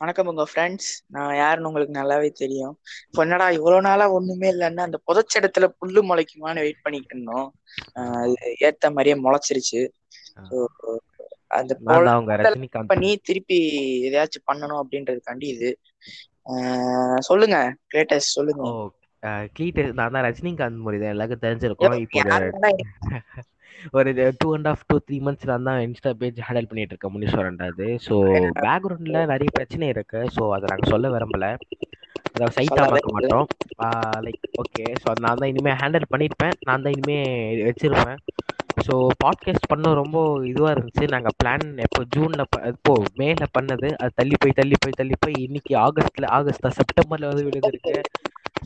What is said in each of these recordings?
வணக்கம் உங்க ஃப்ரெண்ட்ஸ் நான் யாருன்னு உங்களுக்கு நல்லாவே தெரியும். இப்போ என்னடா இவ்வளவு நாளா ஒண்ணுமே இல்லைன்னா அந்த புதைச்ச இடத்துல புல்லு முளைக்குமான்னு வெயிட் பண்ணிட்டு இருந்தோம். அது ஏத்த மாதிரியே முளைச்சிருச்சு. அந்த பண்ணி திருப்பி எதையாச்சும் பண்ணணும் அப்படின்றதுக்காண்டி இது. ஆஹ் சொல்லுங்க கிரேட்டஸ் ஓ சொல்லுங்க கிளீட் நான் தான் ரஜினிகாந்த் மொழி தான் எல்லாருக்கும் தெரிஞ்சிருக்கும். இப்போ ஒரு two and half two three months நான் தான் இன்ஸ்டா பேஜ் ஹேண்டில் பண்ணிட்டு இருக்கேன் முனீஸ்வரன்றது. ஸோ பேக்ரவுண்டில் நிறைய பிரச்சனை இருக்கு. ஸோ அதை நாங்கள் சொல்ல விரும்பல. அதாவது சைட்டா சொல்லாத பார்க்க மாட்டோம். லைக் ஓகே ஸோ நான் தான் இனிமேல் ஹேண்டில் பண்ணியிருப்பேன் நான் தான் இனிமேல் வச்சிருப்பேன். ஸோ பாட்காஸ்ட் பண்ண ரொம்ப இதுவாக இருந்துச்சு. நாங்கள் பிளான் எப்போ ஜூனில் இப்போ மேல பண்ணது. அது தள்ளி போய் தள்ளி போய் தள்ளி போய் இன்னைக்கு ஆகஸ்ட்ல ஆகஸ்ட் செப்டம்பர்ல வந்து விடுது இருக்கு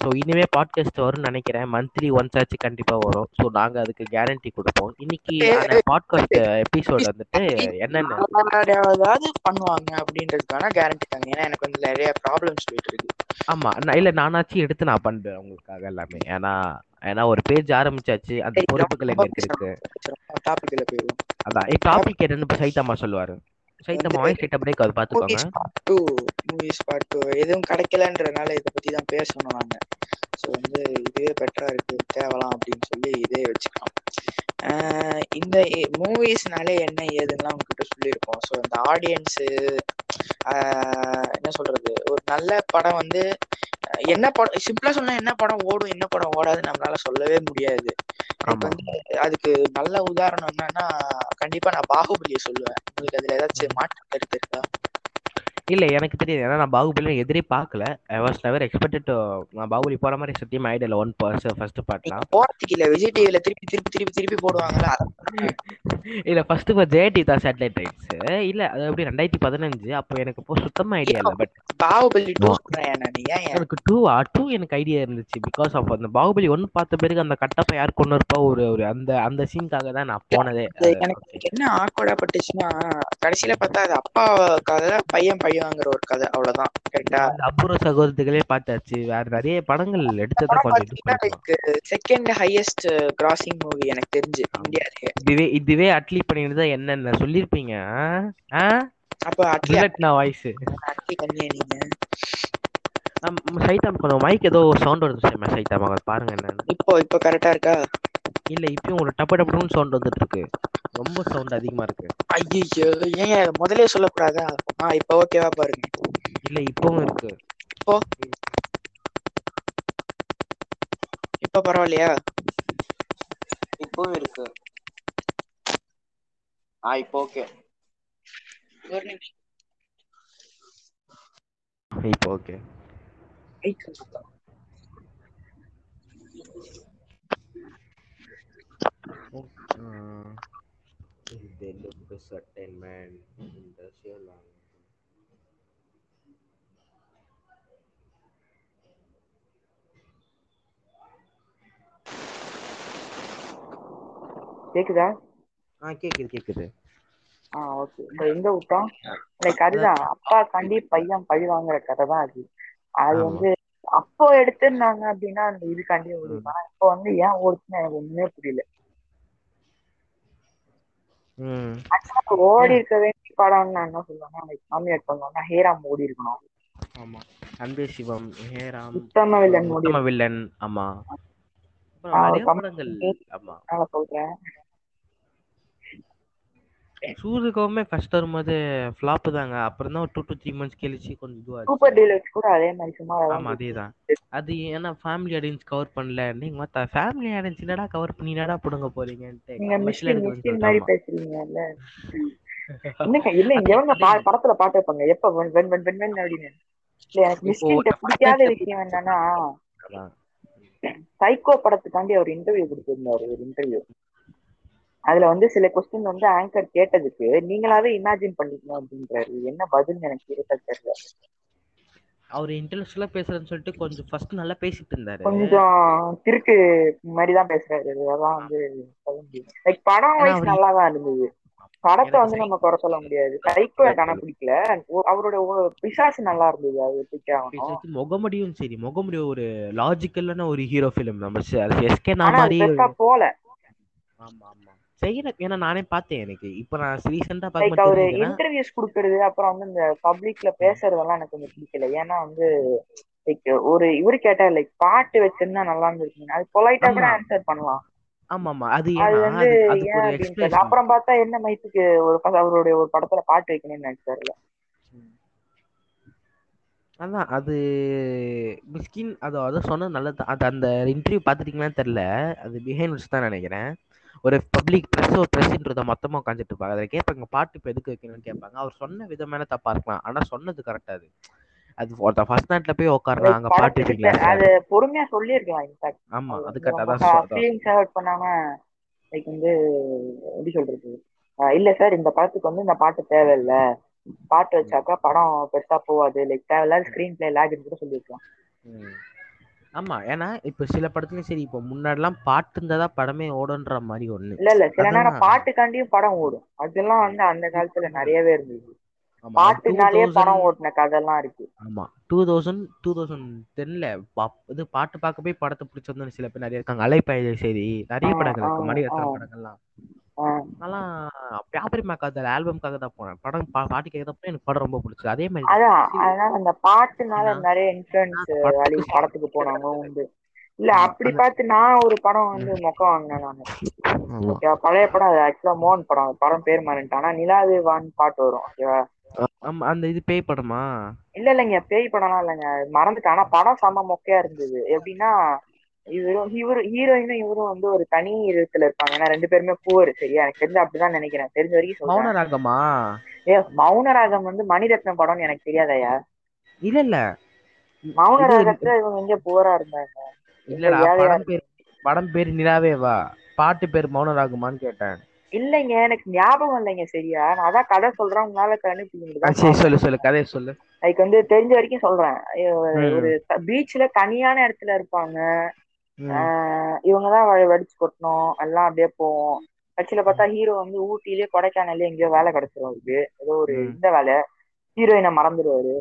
ஸோ இனிமே பாட்காஸ்ட் வரும்னு நினைக்கிறேன். மந்த்லி ஒன்ஸ் ஆச்சு கண்டிப்பா வரும். ஸோ நாங்க அதுக்கு கேரண்டி கொடுப்போம். இன்னைக்கு பாட்காஸ்ட் எபிசோட் வந்துட்டு என்னென்ன? பண்ணுவாங்க அப்படின்றதுக்கான கேரண்டி தாங்க. ஏன்னா எனக்கு வந்து நிறைய ப்ராப்ளம்ஸ் போயிட்டு இருக்கு. ஆமா. நான் இல்ல நானாச்சும் எடுத்து நான் பண்றேன் உங்களுக்காக எல்லாமே. ஏன்னா ஏன்னா ஒரு பேஜ் ஆரம்பிச்சாச்சு. அந்த பொறுப்புகள் எங்களுக்கு இருக்கு. அதான். டாபிக் என்னன்னு இப்ப சைத்தாமா சொல்லுவாரு சைத்தாமா வாய்ஸ் லைட்டா பிரேக் ஆகுது பாத்துக்கோங்க. பார்ட் மூவிஸ் பார்ட் எதுவும் கிடைக்கலன்றதுனால இதை பத்தி தான் பேசணும் நாங்க. ஸோ வந்து இதுவே பெட்டரா இருக்கு. தேவலாம் அப்படின்னு சொல்லி இதே வச்சுக்கலாம். இந்த மூவிஸ்னாலே என்ன ஏதுன்னா உங்ககிட்ட சொல்லியிருக்கோம். ஸோ அந்த ஆடியன்ஸு என்ன சொல்றது? ஒரு நல்ல படம் வந்து என்ன படம் சிம்பிளா சொன்னா என்ன படம் ஓடும் என்ன படம் ஓடாது நம்மளால சொல்லவே முடியாது. அதுக்கு நல்ல உதாரணம் என்னன்னா கண்டிப்பா நான் பாகுபலியை சொல்லுவேன். உங்களுக்கு அதுல ஏதாச்சும் மாற்று கருத்து இருக்கா? இல்ல எனக்கு தெரியாது. ஏன்னா நான் பாகுபலி எதிரே பார்க்கல. ஐ வாஸ் நெவர் எக்ஸ்பெக்டட் நான் பாகுபலி போற மாதிரி சத்தியமா ஐடியா ஒன் ஃபர்ஸ்ட் ஃபர்ஸ்ட் பார்ட்லாம் போறதுக்கு இல்ல விஜய் டிவில திருப்பி திருப்பி திருப்பி திருப்பி சொல்றேன். இல்ல ஃபர்ஸ்ட் இப்போ ஜெயடி தான் சேட்டலைட் ரைட்ஸ் இல்ல அது எப்படி ரெண்டாயிரத்தி பதினஞ்சு அப்போ எனக்கு இப்போ சுத்தமா ஐடியா இல்ல பட் பாகுபலி டூ எனக்கு டூ டூ எனக்கு ஐடியா இருந்துச்சு பிகாஸ் ஆஃப் அந்த பாகுபலி ஒன் பார்த்த பிறகு அந்த கட்டப்பை யார் கொண்டு இருப்பா ஒரு ஒரு அந்த அந்த சீனுக்காக தான் நான் போனதே. எனக்கு என்ன ஆக்வர்டா பட்டுச்சுன்னா கடைசியில பார்த்தா அது அப்பா கதை பையன் பையன்ங்கிற ஒரு கதை அவ்வளவுதான். கரெக்டா அந்த அபூர்வ சகோதரத்துகளே பார்த்தாச்சு. வேற நிறைய படங்கள் எடுத்ததை செகண்ட் ஹையஸ்ட் கிராசிங் மூவி எனக்கு தெரிஞ்சு இந்தியாலயே இதுவே இதுவே அட்லி பண்ணியிருந்தா என்னென்ன? ஆ? அப்ப அட்லி புல்லட்னா வாய்ஸ் சைதாம் கொஞ்சம் மைக் ஏதோ சவுண்ட் வருது சைதாம் பாருங்க என்னன்னு. இப்போ இப்போ கரெக்டா இருக்கா? இல்ல இப்பயும் ஒரு டப்பு டப்புன்னு சவுண்ட் வந்துட்டு இருக்கு. ரொம்ப சவுண்ட் அதிகமா இருக்கு. ஐயோ ஏங்க அதை முதலே சொல்லக்கூடாதா? ஆ இப்போ ஓகேவா பாருங்க. இல்ல இப்பவும் இருக்கு. இப்போ? இப்போ பரவாயில்லையா? இப்பவும் இருக்கு. ஆ இப்போ ஓகே ஒரு நிமிஷம். இப்போ ஓகே கொஞ்சம் They look a certain man in the Sri கேக்குதா? ஆ கேக்குது கேக்குது. ஆ ஓகே. இந்த எங்க விட்டோம் லைக் அதுதான் அப்பா காண்டி பையன் பழி வாங்குற கதை தான் அது. அது வந்து அப்போ எடுத்திருந்தாங்க அப்படின்னா அந்த இதுக்காண்டி ஆனா இப்போ வந்து ஏன் ஓடுச்சுன்னு எனக்கு ஒண்ணுமே புரியல. ஓடி இருக்க வேண்டிய படம்னு நான் என்ன சொல்லுவேன்னா லைக் மாமியார் பண்ணுவாங்க ஹேராம் ஓடி இருக்கணும். ஆமா. அன்பே சிவம் ஹேராம் உத்தம வில்லன் உத்தம வில்லன் ஆமா. படங்கள் ஆமா. நான் சொல்றேன். சூரியகவுமே ஃபர்ஸ்ட் வரும்போது ஃப்ளாப் தாங்க. அப்புறம் தான் ஒரு டூ டு த்ரீ மந்த்ஸ் கழிச்சு கொஞ்சம் இதுவாச்சு. சூப்பர் டீலக்ஸ் கூட அதே மாதிரி சும்மா ஆமா அதேதான். அது ஏன்னா ஃபேமிலி ஆடியன்ஸ் கவர் பண்ணல. நீங்க மத்த ஃபேமிலி ஆடியன்ஸ் என்னடா கவர் பண்ணி என்னடா புடுங்க போறீங்கன்ட்டு மாதிரி பேசுறீங்கல்ல. இல்லங்க இல்ல எவங்க அது படத்துல பாட்டு வைப்பாங்க எப்ப வென் வென் வென் வென் அப்படின்னு. இல்ல எனக்கு இப்போ மிஸ்கின்ட்ட பிடிக்காத விஷயம் என்னன்னா சைக்கோ படத்துக்காண்டி அவர் இன்டர்வியூ கொடுத்திருந்தாரு ஒரு இன்டர்வியூ அதுல வந்து சில கொஸ்டின் வந்து ஆங்கர் கேட்டதுக்கு நீங்களாவே இமேஜின் பண்ணிக்கணும் அப்படின்றாரு. என்ன பதில் எனக்கு இருக்க தெரியல. அவர் இன்டெலக்சுவலா பேசுறேன்னு சொல்லிட்டு கொஞ்சம் ஃபர்ஸ்ட் நல்லா பேசிட்டு இருந்தாரு. கொஞ்சம் திருக்கு மாதிரி தான் பேசுறாரு. அதெல்லாம் வந்து லைக் படம் வைஸ் நல்லா தான் இருந்தது. படத்தை வந்து நம்ம குறை சொல்ல முடியாது. சைக்கோ ஆனா பிடிக்கல அவரோட பிசாசு நல்லா இருந்தது. அது பிடிக்க ஆகணும். பேசுறது முகமுடியும் சரி. முகமுடி ஒரு லாஜிக்கலான ஒரு ஹீரோ ஃபிலிம் நம்ம எஸ்கே மாதிரி பெருசா போல. ஆமா ஆமா. செய்யல ஏன்னா நானே பார்த்தேன் எனக்கு. இப்ப நான் ரீசெண்டா அவரு தெரிஞ்சதுன்னா இன்டர்வியூஸ் கொடுக்கறது அப்புறம் வந்து இந்த பப்ளிக்ல பேசுறதெல்லாம் எனக்கு கொஞ்சம் பிடிக்கல. ஏன்னா வந்து லைக் ஒரு இவரு கேட்டா லைக் பாட்டு வச்சிருந்தா நல்லா இருந்திருக்குங்க அது பொலைட்டா கூட. ஆன்சர் பண்ணலாம். ஆமா ஆமா அது வந்து ஒரு அப்புறம் பார்த்தா என்ன மைத்துக்கு ஒரு அவருடைய ஒரு படத்துல பாட்டு வைக்கணும்னு நினைச்சாருல. அதான் அது மிஸ்கின் அது அதை சொன்னது நல்லது அது அந்த இன்டர்வியூ பார்த்துட்டீங்களான்னு தெரில அது பிஹைண்ட் தான் நினைக்கிறேன். ஒரு பப்ளிக் ப்ரெஸ் ஒரு ப்ரெஸ்ன்றத மொத்தமாக உட்காந்துட்டு இருப்பாங்க. அதை கேட்பாங்க பாட்டு இப்போ எதுக்கு வைக்கணும்னு கேட்பாங்க. அவர் சொன்ன விதமான தப்பா இருக்கலாம். ஆனா சொன்னது கரெக்டா அது. அது ஃபர்ஸ்ட் நைட்ல போய் உட்காரலாம் அங்க பாட்டு தெ- அது பொறுமையா சொல்லியிருக்கலாம் இன்ஃபேக்ட் ஆமா அது கரெக்ட் அதான் சொ- ஃபீலிங்ஸ் ஹர்ட் பண்ணாம லைக் வந்து எப்படி சொல்றது? இல்ல சார் இந்த படத்துக்கு வந்து இந்த பாட்டு தேவையில்ல. பாட்டு வச்சாக்கா படம் பெருசா போகாது. லைக் தேவையில்லாத ஸ்கிரீன் பிளே லேக்னு கூட சொல்லியிருக்கலாம். ஆமா. ஏன்னா இப்ப சில படத்துலயும் சரி இப்போ முன்னாடிலாம் பாட்டு இருந்தாதான் படமே ஓடுன்ற மாதிரி ஒண்ணு. இல்ல இல்ல. சில நேரம். பாட்டுக்காண்டியும் படம் ஓடும். அதெல்லாம் வந்து அந்த காலத்துல நிறையவே இருந்தது. ஆமா. பாட்டுனாலே 2000 படம் ஓட்டின கதைலாம் இருக்கு. ஆமா. டூ தௌசண்ட் டூ தௌசண்ட் டென்ல இது பாட்டு பார்க்க போய் படத்தை பிடிச்சிருந்தோம் சில பேர் நிறைய இருக்காங்க. அலைப்பாயுதே சரி நிறைய படங்கள் இருக்கு. மணிரத்னம் ஆ. படங்கள்லாம். ஆஹ் அதெல்லாம் வியாபாரிமாக்காத ஆல்பம்காக தான் போனேன். படம் பாட்டு கேட்கறப்ப எனக்கு படம் ரொம்ப பிடிச்சது. அதே மாதிரி அதான் அந்த பாட்டுனால நிறைய இன்ஃபுளுன்ஸ் வழி படத்துக்கு போனவங்க உண்டு. இல்ல அப்படி பார்த்து நான் ஒரு படம் வந்து மொக்க வாங்கினேன் நானு. பழைய படம் அது ஆக்சுவலா மோகன் படம். படம் பேர் மாறிட்டான் ஆனா நிலாவே வான்னு பாட்டு வரும் ஓகேவா? அந்த இது பேய் படமா? இல்ல இல்லைங்க பேய் படம்லாம் இல்லைங்க. மறந்துட்டேன். ஆனா படம் செம்ம மொக்கையா இருந்தது. எப்படின்னா இவரும் இவரு ஹீரோயினும் இவரும் வந்து ஒரு தனி இடத்துல இருப்பாங்க. ஏன்னா ரெண்டு பேருமே பூவர் சரியா எனக்கு தெரிஞ்சு அப்படிதான் நினைக்கிறேன். தெரிஞ்ச வரைக்கும் சொல்றேன். மௌன ராகமா ஏ மௌனராகம் வந்து மணிரத்னம் படம்னு எனக்கு தெரியாதயா இல்ல இல்ல. மௌனராகத்துல இவங்க எங்க புவரா இருந்தாங்க? ஏழையா படம் பேர் படம் பேர் நிலாவே வா. பாட்டு பேர் மௌன ராகமான்னு கேட்டேன். இல்லைங்க எனக்கு ஞாபகம் இல்லைங்க சரியா. நான் அதான் கதை சொல்றேன் உங்களால சரி சொல்லு சொல்லு கதையை சொல்லு. லைக் வந்து தெரிஞ்ச வரைக்கும் சொல்றேன். ஒரு பீச்ல தனியான இடத்துல இருப்பாங்க. இவங்கதான் வடிச்சு கொட்டணும். எல்லாம் அப்படியே போவோம். கட்சியில பார்த்தா ஹீரோ வந்து ஊட்டிலேயே கொடைக்கானல்ல எங்கேயோ வேலை கிடைச்சிரும் அவருக்கு. ஏதோ ஒரு. இந்த வேலை. ஹீரோயினை மறந்துடுவாரு.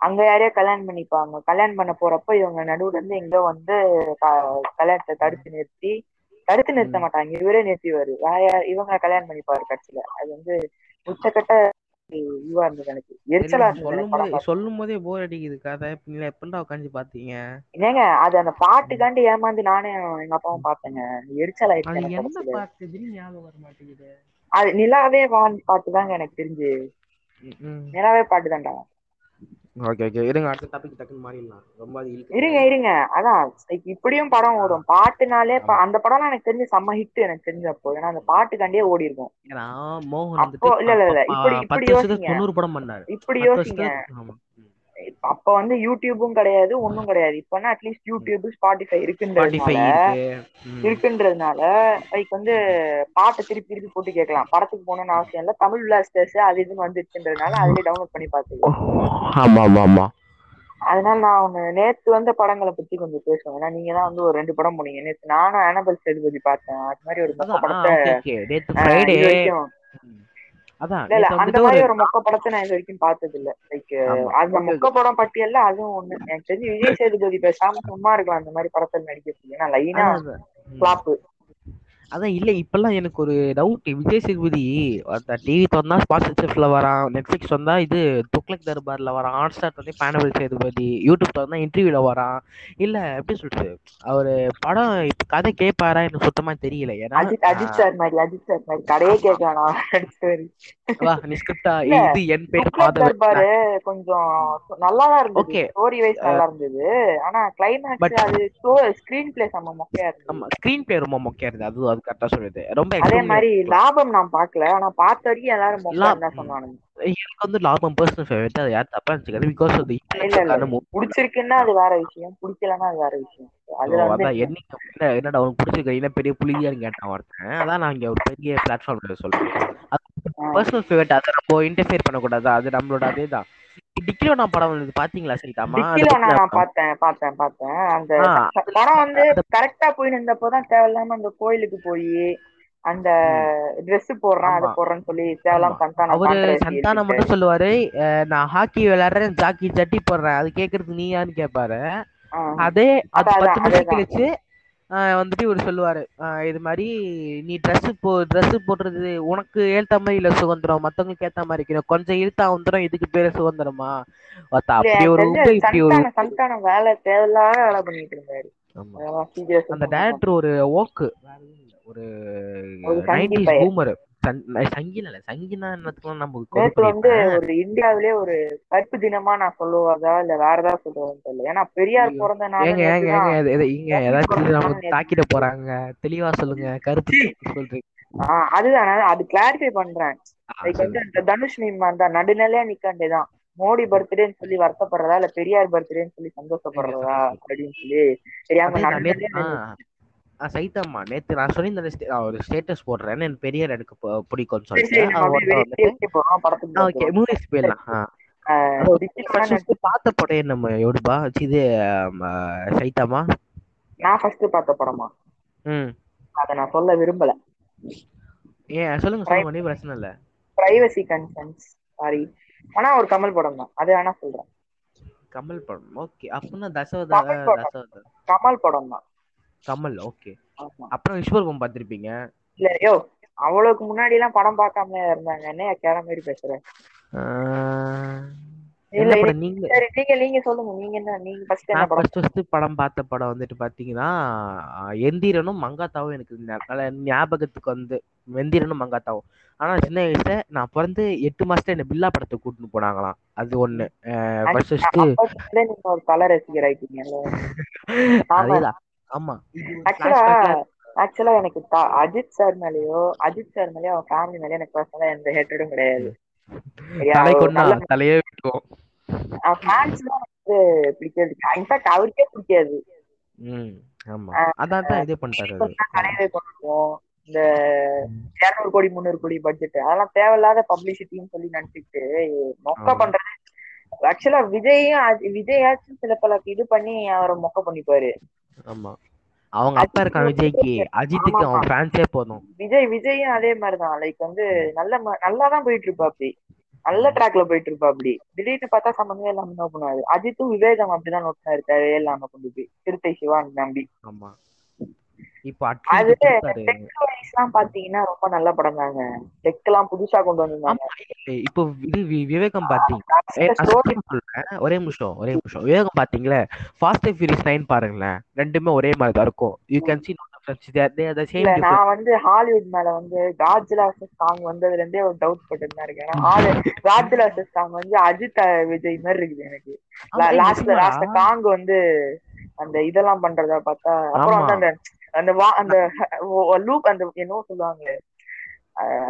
அங்க யாரையோ கல்யாணம் பண்ணிப்பாங்க. கல்யாணம் பண்ண போறப்ப இவங்க நடுவுல இருந்து எங்கோ வந்து கல்யாணத்தை தடுத்து நிறுத்தி தடுத்து நிறுத்த. மாட்டாங்க. இவரே நிறுத்திவாரு வேற யார் இவங்க கல்யாணம் பண்ணிப்பாரு கட்சியில. அது வந்து உச்சக்கட்ட இதுவா இருந்தது எனக்கு எரிச்சலா சொல்லும். சொல்லும் போதே போர் அடிக்குது கதை. நீங்க எப்படா உட்காந்து பாத்தீங்க? ஏங்க அது அந்த பாட்டுக்காண்டி ஏமாந்து நானே எங்க அப்பாவும் பார்த்தேங்க. எரிச்சல் ஆயிடுச்சு அது எனக்கு என்ன கடைசியில. பாட்டு திடீர்னு ஞாபகம் வர மாட்டேங்குது. அது நிலாவே வான் பாட்டு தாங்க எனக்கு தெரிஞ்சு. நிலாவே பாட்டு தான்டா. ஓகே ஓகே இருங்க அடுத்த டாபிக் டக்குன்னு மாறிடலாம். ரொம்ப அது. இருங்க இருங்க. அதான் இப்படியும் படம் ஓடும். பாட்டுனாலே அந்த படம்லாம் எனக்கு தெரிஞ்சு செம்ம ஹிட் எனக்கு தெரிஞ்சப்போ ஏன்னா அந்த பாட்டுக்காண்டியே ஓடி இருக்கும் மோகன் அப்போ இல்ல இல்ல இல்ல. இப்படி இப்படி யோசிங்க. தொண்ணூறு படம் பண்ணாரு. இப்படி யோசிங்க. அப்ப வந்து யூடியூபும் கிடையாது ஒண்ணும் கிடையாது. இப்பனா அட்லீஸ்ட் யூடியூப் ஸ்பாட்டிஃபை Spotify இருக்குன்றதுனால. இருக்குன்றதுனால லைக் வந்து பாட்டை திருப்பி திருப்பி போட்டு கேட்கலாம். படத்துக்கு போகணும்னு அவசியம் இல்ல. தமிழ் பிளாஸ்டர்ஸ் அது இதுன்னு வந்துருச்சுன்றதுனால அதுலயே டவுன்லோட் பண்ணி பார்த்துக்கலாம். ஆமா ஆமா ஆமா. அதனால நான் ஒண்ணு நேத்து வந்த படங்களை பத்தி கொஞ்சம் பேசுவேன். ஏன்னா நீங்க தான் வந்து ஒரு ரெண்டு படம் போனீங்க. நேத்து நானும் அனபல் சேதுபதி பார்த்தேன். அது மாதிரி ஒரு படத்தை அதான் இல்ல அந்த மாதிரி ஒரு மொக்க படத்தை நான் இது வரைக்கும் பார்த்தது இல்ல லைக் அந்த மொக்க படம் பட்டியல்ல அதுவும் ஒண்ணு. எனக்கு தெரிஞ்சு விஜய் சேதுபதி பேசாம சும்மா இருக்கலாம் அந்த மாதிரி படத்தில் நடிக்கிறது ஏன்னா லைனா அதான் அதான். இல்ல இப்பெல்லாம் எனக்கு ஒரு டவுட் விஜய் சேதுபதி அந்த டிவி திறந்தா ஸ்பான்சர்ஷிப்ல வரான் நெட்ஃபிளிக்ஸ் வந்தா இது துக்ளக் தர்பார்ல வரான் ஹாட் ஸ்டார் வந்து பேனபிள் சேதுபதி யூடியூப் திறந்தா இன்டர்வியூல வரான் இல்ல எப்படி சொல்றது? அவரு படம் இப்ப கதை கேட்பாரா எனக்கு சுத்தமா தெரியல. ஏன்னா அஜித் அஜித் சார் மாதிரி அஜித் சார் மாதிரி கடையே கேட்கலாம் வா நீ ஸ்கிரிப்டா இது என் பேர் தர்பாரு கொஞ்சம் நல்லாதான் இருந்தது. Okay. ஸ்டோரி வைஸ் நல்லா இருந்தது. ஆனா கிளைமேக்ஸ் அது ஸ்கிரீன் பிளே செம்ம மொக்கையா இருந்தது. ஆமா ஸ்கிரீன் பிளே ரொம்ப மொக்கையா இருந்தது. அது கரெக்டா சொல்லுது ரொம்ப அதே மாதிரி லாபம் நான் பார்க்கல. ஆனா பார்த்த வரைக்கும் எல்லாரும் சொன்னானுங்க. எனக்கு வந்து லாபம் பர்சனல் ஃபேவரட் அது யார் தப்பா இருந்துச்சு பிகாஸ் அது பிடிச்சிருக்குன்னா அது வேற விஷயம். பிடிக்கலன்னா அது வேற விஷயம். என்னடா உனக்கு பிடிச்சிருக்க? பெரிய புலியான்னு கேட்டான் ஒருத்தன். அதான் நான் இங்க ஒரு பெரிய பிளாட்ஃபார்ம்ல சொல்றேன். அது பர்சனல் ஃபேவரட் அதை நம்ம இன்டர்ஃபியர் பண்ணக்கூடாது. அது நம்மளோட டிக்கிலோ நான் படம் வந்தது பாத்தீங்களா சரிதாமா டிக்கிலோ நான் நான் பார்த்தேன் பார்த்தேன் பார்த்தேன். அந்த படம் வந்து கரெக்டா போய் நின்றப்போதான் தேவையில்லாம அந்த கோயிலுக்கு போய் அந்த Dress போடுறான் அதை. போடுறேன்னு சொல்லி தேவையில்லாம சந்தானம் அவரு சந்தானம். மட்டும் சொல்லுவாரு நான் ஹாக்கி விளையாடுறேன் ஜாக்கி ஜட்டி போடுறேன் அது கேக்குறதுக்கு நீ யான்னு கேட்பாரு ஆ, அதே அது பத்து நிமிஷம். கழிச்சு வந்துட்டு இவர் சொல்லுவாரு. இது மாதிரி நீ ட்ரெஸ் போ ட்ரெஸ் போடுறது உனக்கு ஏத்த மாதிரி இல்ல சுதந்திரம். மத்தவங்களுக்கு ஏத்த மாதிரி இருக்கணும். கொஞ்சம் இழுத்தா வந்துடும் இதுக்கு பேரு சுதந்திரமா? அப்படி ஒரு இப்படி ஒரு சந்தான சந்தான வேலை தேவையில்லாத வேலை பண்ணிட்டு இருந்தாரு. ஆமா. அதெல்லாம் serious ஆ அந்த. டேரக்டர் ஒரு ஓக்கு ஒரு பையன். பூமர் சங்கின இல்ல. சங்கினா என்னத்துக்குலாம் நம்ம வந்து ஒரு இந்தியாவிலேயே ஒரு கருப்பு தினமா நான் சொல்லுவதா இல்ல வேற ஏதாவது சொல்லுவேன்னு தெரியல. ஏன்னா பெரியார். பிறந்த ஏங்க ஏங்க இங்க ஏதாச்சும் நம்ம. தாக்கிட போறாங்க. தெளிவா சொல்லுங்க. கருத்து. சொல்றீங்க. ஆஹ் அதுதான். அது கிளாரிஃபை பண்றேன். அந்த தனுஷ் மீம் தான். நடுநிலையா நிக்க வேண்டியதான் மோடி பர்த்டேன்னு சொல்லி வருத்தப்படுறதா? இல்ல பெரியார் பர்த்டேன்னு சொல்லி சந்தோஷப்படுறதா? அப்படின்னு சொல்லி தெரியாம தான் நேத்து நான் சொல்லியிருந்த ஒரு ஸ்டேட்டஸ் போடுறேன் எனக்கு பெரியார் எனக்கு பிடிக்கும்னு சொல்லிட்டு ஓகே. மூவிஸ் போயிடலாம். பார்த்த படம் நம்ம எவ்வளோபா இது சைத்தாமா நான் ஃபர்ஸ்ட் பார்த்த படமா? ம். அதை நான் சொல்ல விரும்பல. ஏன் சொல்லுங்க சொல்லுங்க ஒன்றும் பிரச்சனை இல்லை. பிரைவசி கன்சர்ன்ஸ் சாரி ஆனா ஒரு கமல் படம் தான். அது வேணா சொல்றேன். கமல் படம் ஓகே. படம். தசவத? கமல் படம் தான். கமல் ஓகே அப்புறம் விஸ்வரூபம் பார்த்திருப்பீங்க? இல்ல யோ அவ்வளவுக்கு முன்னாடி எல்லாம் படம் பார்க்காம இருந்தாங்க. என்ன கேர மாதிரி பேசுற? என்ன இல்ல படம்? நீங்க சரி நீங்க நீங்க சொல்லுங்க. நீங்க என்ன நீங்க ஃபர்ஸ்ட் என்ன ஃபர்ஸ்ட் ஃபர்ஸ்ட் படம் பார்த்த படம் வந்துட்டு பாத்தீங்கன்னா எந்திரனும் மங்காத்தாவும் எனக்கு ஞாபகத்துக்கு வந்து எந்திரனும் மங்காத்தாவும். ஆனா சின்ன வயசுல நான் பிறந்து எட்டு மாசத்துல என்ன பில்லா படத்துக்கு கூட்டிட்டு போனாங்களாம். அது ஒண்ணு. ஃபர்ஸ்ட் ஃபர்ஸ்ட் ஒரு கலர் ரசிகர் ஆயிட்டீங்கல்ல ஆமா. ஆக்சுவலா எனக்கு அஜித் சார் மேலயோ அஜித் சார் மேலயோ அவன் ஃபேமிலி மேலயோ எனக்கு பர்சனலா எந்த ஹேட்டடும் கிடையாது? தலை கொண்டா தலையே ஃபேன்ஸ் வந்து பிடிக்காது இன்ஃபேக்ட் அவருக்கே பிடிக்காது ம் ஆமா அதான் தான் இதே பண்ணிட்டாரு அது. கடையவே பண்ணுவோம் இந்த இருநூறு கோடி முந்நூறு கோடி பட்ஜெட் அதெல்லாம் தேவையில்லாத பப்ளிசிட்டின்னு சொல்லி நினைச்சிட்டு மொக்க. பண்றது ஆக்சுவலா விஜயும் விஜயாச்சும் சில பல இது பண்ணி அவரை மொக்க பண்ணிப்பாரு. ஆமா. அவங்க அப்பா இருக்கான் விஜய்க்கு. அஜித்துக்கு அவன் ஃபேன்ஸே போதும். விஜய் விஜயும் அதே மாதிரிதான். லைக் வந்து நல்ல நல்லா தான் போயிட்டு இருப்பா அப்படி நல்ல ட்ராக்ல போயிட்டு இருப்பா அப்படி திடீர்னு பார்த்தா சம்பந்தமே இல்லாம என்ன பண்ணுவாரு? அஜித்தும் விவேகம் அப்படிதான் நோட்டினா இருக்காரு. இல்லாம கொண்டு போய் சிறுத்தை சிவா நம்பி. ஆமா. இப்போ அது அட்லீஸ்ட் கொடுத்தாரு. டெக் வைஸ் எல்லாம் பாத்தீங்கன்னா ரொம்ப நல்ல படம் தாங்க டெக் எல்லாம் புதுசா கொண்டு ஏய், இப்போ இது விவேகம் பாத்தீங்க ஒரே நிமிஷம் ஒரே நிமிஷம். விவேகம் பாத்தீங்களே? ஃபாஸ்ட் அண்ட் ஃபியூரியஸ் நைன் பாருங்களேன். ரெண்டுமே ஒரே மாதிரி தான் இருக்கும் யூ கேன் சி நான் வந்து ஹாலிவுட் மேல வந்து காட்ஜிலா சாங் வந்ததுல இருந்தே ஒரு டவுட் பட்டு இருக்கேன் ஏன்னா காட்ஜிலா சாங் வந்து அஜித் விஜய் மாதிரி இருக்குது எனக்கு. லாஸ்ட் லாஸ்ட் காங் வந்து அந்த இதெல்லாம் பண்றத பார்த்தா அப்புறம் வந்து அந்த அந்த வா அந்த லூப் அந்த என்னவோ சொல்லுவாங்க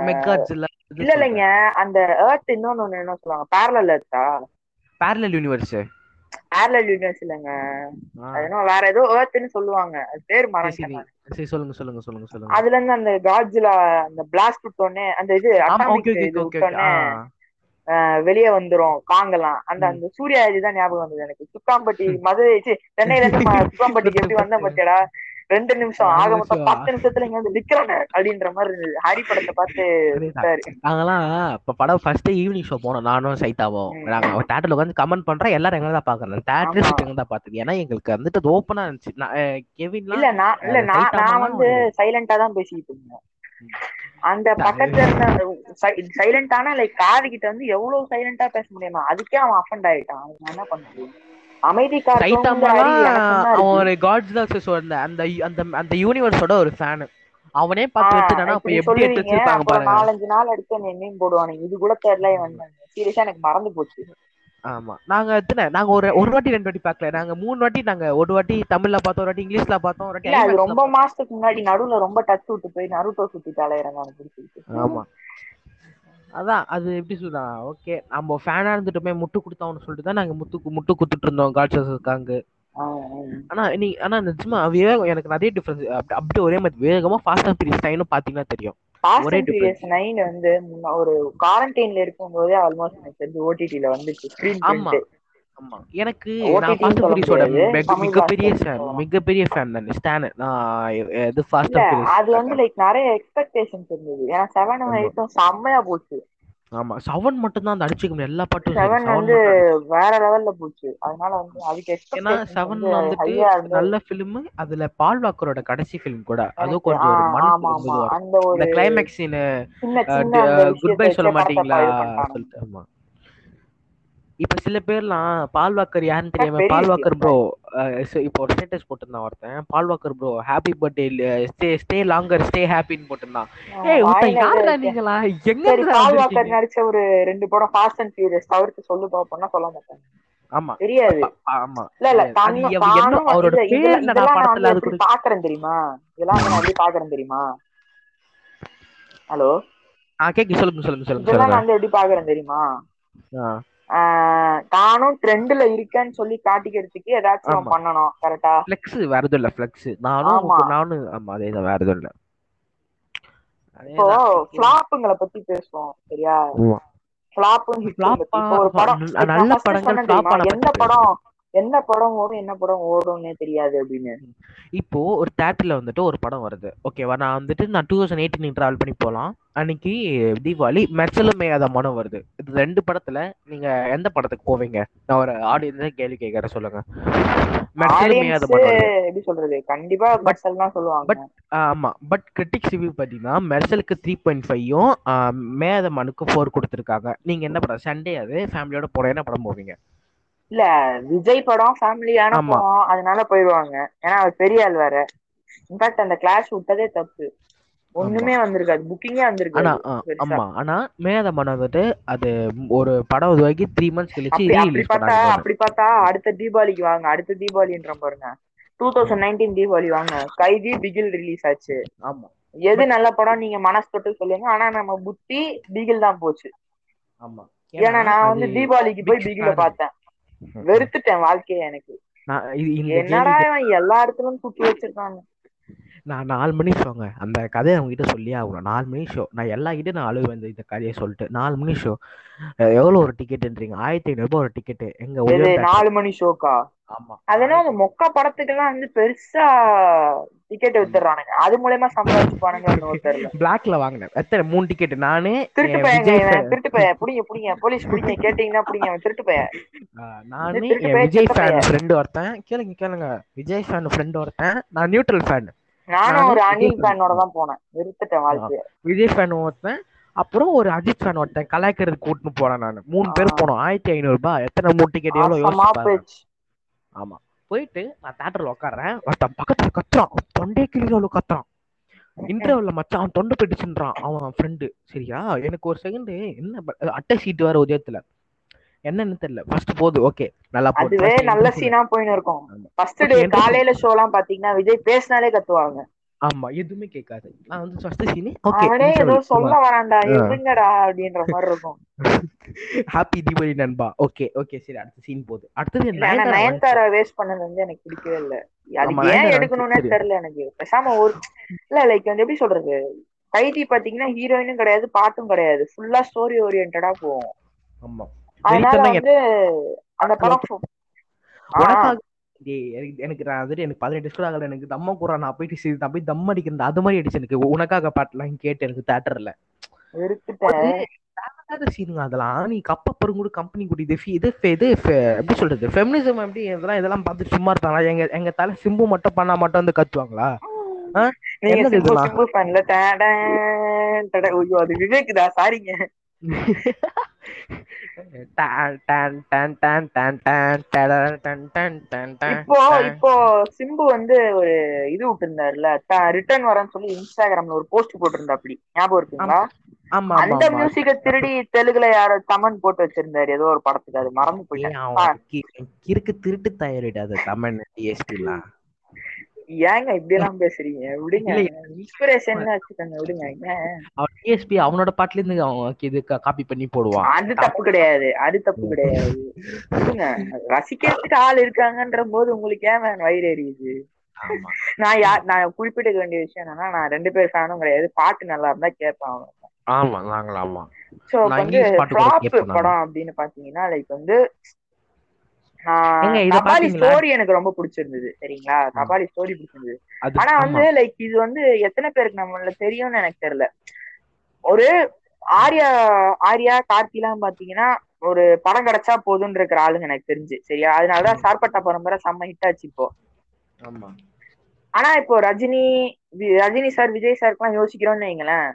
மெக்காட்ஸ்ல இல்ல இல்லைங்க. அந்த எர்த் இன்னொன்னு என்ன சொல்லுவாங்க? பேரலல் எர்த்தா பேரலல் யூனிவர்ஸ் பேரலல் யூனிவர்ஸ் இல்லைங்க. அது என்ன வேற ஏதோ எர்த்னு சொல்லுவாங்க. அது பேர் மறந்துட்டேன் சரி. சொல்லுங்க சொல்லுங்க சொல்லுங்க சொல்லுங்க. அதுல இருந்து அந்த காட்ஜிலா அந்த பிளாஸ்ட் விட்டோடனே அந்த இது வெளியே வந்துரும் காங்கலாம் அந்த அந்த சூர்யா தான் ஞாபகம் வந்தது எனக்கு. சுக்காம்பட்டி மதுரை சென்னையில இருந்து சுக்காம்பட்டிக்கு எப்படி வந்தேன் பாத்தியாடா? ரெண்டு நிமிஷம் ஆக மொத்தம். பத்து நிமிஷத்துல இங்க வந்து நிக்கிறானே அப்படின்ற மாதிரி இருந்தது ஹரி படத்தை பார்த்து. நாங்கெல்லாம் இப்ப படம் ஃபர்ஸ்ட் ஈவினிங் ஷோ போனோம் நானும் சைதாவும். நாங்க தேட்டர்ல உட்காந்து கமெண்ட் பண்றோம் எல்லாரும் எங்களை தான் பாக்குறோம் தேட்டர். சீட் எங்க தான் பாத்துது ஏன்னா எங்களுக்கு வந்துட்டு ஓப்பனா இருந்துச்சு கெவின்லாம் இல்ல நான் இல்ல நான் நான் வந்து சைலண்டா தான் பேசிக்கிட்டு இருந்தேன். அந்த பக்கத்துல இருந்த சைலண்டானா லைக் காது கிட்ட வந்து எவ்வளவு சைலண்டா பேச முடியுமா அதுக்கே அவன் அஃபண்ட் ஆயிட்டான் என்ன பண்ண முடியும் அவன். ஒரு காட்ஸ் தான் அந்த அந்த அந்த அந்த யூனிவர்ஸோட ஒரு ஃபேன் அவனே பார்த்து அப்ப எப்படி எடுத்து வச்சிருப்பாங்க பாருங்க. நாலஞ்சு நாள் எடுத்து என்னை மீன் போடுவானுங்க இது கூட தெரியல சீரியஸா எனக்கு மறந்து போச்சு. ஆமா. நாங்க எத்தனை? நாங்க ஒரு ஒரு வாட்டி ரெண்டு வாட்டி பார்க்கல. நாங்க மூணு வாட்டி நாங்க ஒரு வாட்டி தமிழ்ல பார்த்தோம் ஒரு வாட்டி இங்கிலீஷ்ல பார்த்தோம் ஒரு வாட்டி ரொம்ப மாசத்துக்கு முன்னாடி நடுவுல ரொம்ப டச் விட்டு போய் நருட்டோ எனக்கு பிடிச்சிருக்கு ஆமா. அதான் அது எப்படி சொல்றான் ஓகே நம்ம ஃபேனா இருந்துட்டுமே முட்டு கொடுத்தோம்னு சொல்லிட்டு தான் நாங்க முட்டு முட்டு குத்துட்டு இருந்தோம் காட்சஸ் இருக்காங்க. ஆனா நீ ஆனா நிஜமா விவேகம் எனக்கு நிறைய டிஃபரன்ஸ் அப்படி ஒரே மாதிரி வேகமா ஃபாஸ்ட் அண்ட் ஃபியூரியஸ் டைம்னு பாத்தீங்கன்னா தெரியும். ஒரே Furious 9 வந்து ஒரு குவாரண்டைன்ல இருக்கும்போதே ஆல்மோஸ்ட் எனக்கு தெரிஞ்சு ஓடிடில வந்துச்சு. ஸ்கிரீன் ஆமா. எனக்கு நான் ஃபாஸ்ட். தமிழ் மிகப்பெரிய ஃபேன். மிகப்பெரிய ஃபேன் தான். ஸ்டான் நான் இது ஃபாஸ்ட் அது வந்து லைக் நிறைய எக்ஸ்பெக்டேஷன்ஸ் இருந்தது. ஏன்னா செவன் ஆமா. வரைக்கும் செம்மையா போச்சு. ஆமா. செவன் மட்டும் தான் அந்த அடிச்சுக்க முடியும் எல்லா பாட்டும் சரி செவன் செவன் வந்து மட்டும் வேற லெவல்ல போச்சு. அதனால வந்து அதுக்கு செவன் வந்து வந்துட்டு ஹையா இருந்து நல்ல ஃபிலிம் அதுல பால் வாக்கரோட கடைசி ஃபிலிம் கூட கரெக்ட் கொஞ்சம் ஒரு இருக்கும் அந்த கிளைமேக்ஸ் சீன் குட் பை சொல்ல மாட்டீங்களா சொல்லிட்டு ஆமா. இப்ப சில பேர்லாம் பால் வாக்கர் யாருன்னு தெரியாம பால் வாக்கர் ப்ரோ இப்போ ஒரு ஸ்டேட்டஸ் போட்டிருந்தான் ஒருத்தன். Paul Walker bro happy birthday stay stay longer stay ஹாப்பின்னு போட்டிருந்தான். ஏய் யாரா நீங்களா? எங்க பால் வாக்கர் நடிச்ச ஒரு ரெண்டு படம் ஃபாஸ்ட் அண்ட் ஃபியூரியஸ் தவிர்த்து சொல்லு பாப்போம்னா சொல்ல மாட்டாங்க ஆமா. தெரியாது. ஆமா. இல்ல இல்ல அவரோட பேர் படத்துல அது பாக்குறேன் தெரியுமா? இதெல்லாம் நான் எப்படி பாக்குறேன் தெரியுமா? ஹலோ ஆ கேக்கு சொல்லுங்க சொல்லுங்க சொல்லுங்க இதெல்லாம் நான் எப்படி பாக்குறேன் தெரியுமா? தானும் ட்ரெண்ட்ல இருக்கேன்னு சொல்லி காட்டிக்கிறதுக்கு ஏதாச்சும் பண்ணணும் கரெக்டா ஃப்ளெக்ஸ் வேற எதுவும் இல்ல ஃப்ளெக்ஸ் நானும் நானும் ஆமா அதேதான் வேற எதுவும் இல்ல. இப்போ ஃபிளாப்புங்களை பத்தி பேசுவோம் சரியா? ஃபிளாப்பும் ஒரு படம் நல்ல படங்கள் எந்த படம் எந்த படம் ஓடும் என்ன படம் ஓடும்னே தெரியாது அப்படின்னு. இப்போ ஒரு தேட்டர்ல வந்துட்டு ஒரு படம் வருது. ஓகேவா நான் வந்துட்டு நான் டூ தௌசண்ட் எயிட்டீன் டிராவல் பண்ணி போகலாம் அன்னைக்கு தீபாவளி மெர்சலும் மேயாத மனம் வருது. இது ரெண்டு படத்துல நீங்க எந்த படத்துக்கு போவீங்க? நான் ஒரு ஆடியன்ஸ் கேள்வி கேட்கறேன் சொல்லுங்க. மெர்சலும் மேயாத மனம் எப்படி சொல்றது? கண்டிப்பா மெர்சல் தான் சொல்லுவாங்க. பட் ஆமா. பட் கிரிட்டிக்ஸ் ரிவ்யூ பார்த்தீங்கன்னா மெர்சலுக்கு த்ரீ பாயிண்ட் ஃபைவும் மேத மனுக்கு ஃபோர் கொடுத்துருக்காங்க. நீங்க என்ன படம்? சண்டே அது ஃபேமிலியோட போற என்ன படம் போவீங்க? இல்ல விஜய் படம் ஃபேமிலியான படம் அதனால போயிடுவாங்க. ஏன்னா அவர் பெரிய ஆள் வேற. இன்ஃபேக்ட் அந்த கிளாஸ் விட்டதே தப்பு. ஒண்ணுமே வந்திருக்காது. புக்கிங்கே ஆனா வந்திருக்காது. ஆ, பெருசா. ஆமா. ஆனா மேத மனம் வந்துட்டு அது ஒரு படம் உருவாக்கி த்ரீ மந்த்ஸ் கழிச்சு அப்படி பார்த்தா அப்படி பார்த்தா அடுத்த தீபாவளிக்கு வாங்க. அடுத்த தீபாவளின்ற பாருங்க. டூ தௌசண்ட் நைன்டீன் தீபாவளி வாங்க. கைதி பிகில் ரிலீஸ் ஆச்சு. ஆமா. எது நல்ல படம் நீங்க மனசு தொட்டு சொல்லுங்க. ஆனா நம்ம புத்தி பிகில் தான் போச்சு. ஆமா. ஏன்னா நான் வந்து தீபாவளிக்கு போய் பிக் பிகில பார்த்தேன். வெறுத்துட்டேன் வாழ்க்கைய எனக்கு. என்னடா எல்லா இடத்துலயும் தூக்கி வச்சிருக்காங்க நான் நாலு மணி ஷோங்க அந்த கதையை அவங்க கிட்ட சொல்லி ஆகணும். நாலு மணி ஷோ நான் எல்லா கிட்டே நான் அழுவேன் இந்த இந்த கதையை சொல்லிட்டு. நாலு மணி ஷோ எவ்வளோ ஒரு டிக்கெட்டுன்றீங்க ஆயிரத்தி ஐநூறுபா ஒரு டிக்கெட்டு எங்க நாலு மணி ஷோக்கா அதனால அந்த மொக்க படத்துக்கெல்லாம் வந்து பெருசா டிக்கெட் வித்துறானுங்க அது மூலயமா சம்பாதிச்சுப்பானுங்க தெரியல பிளாக்ல வாங்கினேன். எத்தனை? மூணு டிக்கெட் நானு திருட்டு fan- திருட்டு பையன். புடிங்க புடிங்க. போலீஸ் புடிங்க. கேட்டீங்கன்னா புடிங்க. திருட்டு பையன். நானு பையன் விஜய் ஃபேன் பையன். ஃப்ரெண்டு ஒருத்தன். கேளுங்க கேளுங்க. விஜய் ஃபேன் ஃப்ரெண்டு ஒருத்தன். நான் நியூட்ரல் ஃபேன் நானும் நானு ஒரு அனில் ஃபேன் ஃபேனோட தான் போனேன். வெறுத்துட்டேன் வாழ்க்கைய. விஜய் ஃபேன் ஒருத்தன். அப்புறம் ஒரு அஜித் ஃபேன் ஒருத்தன். கலாய்க்கிறது கூட்டின்னு போனேன் நான். மூணு பேர். போனோம். ஆயிரத்தி ஐநூறு ரூபாய். எத்தனை மூணு டிக்கெட் எவ்வளோ ஆசமா யோசிச்சு பாருங்க போயிடுச்சு ஆமா. போயிட்டு நான் தேட்டர்ல உட்காடுறேன் ஒருத்தன் பக்கத்துல கத்துறான். தொண்டை கிளிகளோ கத்துறான். இன்டர்வல்ல மச்சான் அவன் தொண்டை போயிடுச்சுன்றான் அவன் ஃப்ரெண்டு சரியா? எனக்கு ஒரு செகண்ட் என்ன அட்டை சீட்டு வேற உதயத்துல. என்னன்னு தெரியல. ஃபர்ஸ்ட் போகுது ஓகே நல்லா அதுவே நல்ல. சீனா போயின்னு இருக்கும். First day. காலையில ஷோ எல்லாம் பாத்தீங்கன்னா விஜய் பேசினாலே கத்துவாங்க. ஆமா. எதுவுமே கேட்காது. நான் வந்து ஃபர்ஸ்ட் சீன் ஓகே அவனே ஏதோ சொல்ல வரான்டா. இருங்கடா அப்படின்ற மாதிரி இருக்கும். ஹாப்பி தீபாவளி நண்பா. ஓகே ஓகே சரி அடுத்த சீன் போகுது. அடுத்தது நயன்தாரா வேஸ்ட் பண்ணது வந்து எனக்கு பிடிக்கவே இல்ல. அதுக்கு ஏன் எடுக்கணும்னே தெரியல எனக்கு. பேசாம ஒரு இல்ல லைக் வந்து எப்படி சொல்றது? கைதி பாத்தீங்கன்னா ஹீரோயினும் கிடையாது பாட்டும் கிடையாது. ஃபுல்லா ஸ்டோரி ஓரியன்டா போகும். ஆமா. அதனால வந்து அந்த படம் எனக்கு- நான் வந்துட்டு எனக்கு பதினெட்டு ஸ்கூல் ஆகல. எனக்கு தம்ம கூறா நான் போயிட்டு நான் போய் தம் அடிக்கிறது அது மாதிரி அடிச்சு எனக்கு. உனக்காக பாட்டுலாம் கேட்டு எனக்கு தேட்டர்ல வெறுத்துட்டேன் சீனுங்க அதெல்லாம். நீ கப்ப பெருங்கூடு கம்பெனி கூடி இது இது எப்படி சொல்றது? ஃபெமினிசம் எப்படி இதெல்லாம் இதெல்லாம் பார்த்து சும்மா இருக்காங்களா எங்க எங்க தலை சிம்பு மட்டும் பண்ணா மட்டும் வந்து கத்துவாங்களா? விவேக்குதா? சாரிங்க இப்போ சிம்பு வந்து ஒரு இது விட்டுருந்தாருல ரிட்டர்ன் வரேன்னு சொல்லி இன்ஸ்டாகிராம்ல ஒரு போஸ்ட் போட்டிருந்தா அப்படி ஞாபகம் இருக்குங்களா அந்த மியூசிக்க திருடி தெலுங்குல யாரோ தமன் போட்டு வச்சிருந்தாரு ஏதோ ஒரு படத்துக்கு அது மறந்து போயிட்டேன் கிறுக்கு திருட்டு தயாரிடு அது தமிழ் டிஎஸ்பிலாம் ஏங்க இப்படி எல்லாம் பேசுறீங்க? விடுங்க. இன்ஸ்பிரேஷன் வச்சுக்கோங்க. விடுங்க? அவன் டிஎஸ்பி அவனோட பாட்டுல இருந்து அவன் இது காப்பி பண்ணி போடுவான். அது தப்பு கிடையாது. அது தப்பு கிடையாது. விடுங்க. ரசிக்கிறதுக்கு ஆள் இருக்காங்கன்ற போது உங்களுக்கு ஏன் வயிறு எரியுது? நான் யார் நான் குறிப்பிட்டுக்க வேண்டிய விஷயம் என்னன்னா நான் ரெண்டு பேர் ஃபேனும் கிடையாது. பாட்டு நல்லா இருந்தா கேட்பேன் அவன். ஆமா நாங்களா ஆமா. சோ வந்து. படம் அப்படின்னு பாத்தீங்கன்னா லைக் வந்து கபாலி? ஸ்டோரி எனக்கு ரொம்ப பிடிச்சிருந்தது சரிங்களா கபாலி ஸ்டோரி பிடிச்சிருந்தது. ஆனா வந்து லைக் இது வந்து எத்தனை பேருக்கு நம்மள தெரியும்னு எனக்கு தெரியல. ஒரு ஆர்யா ஆர்யா கார்த்திலாம் பாத்தீங்கன்னா ஒரு படம் கிடைச்சா போதும்னு இருக்கிற ஆளுங்க எனக்கு தெரிஞ்சு சரியா? அதனாலதான் சார்பட்டா பரம்பரை செம்ம ஹிட் ஆச்சு இப்போ. ஆனா இப்போ ரஜினி ரஜினி சார் விஜய் சாருக்குலாம் யோசிக்கிறோம்னு வைங்களேன்.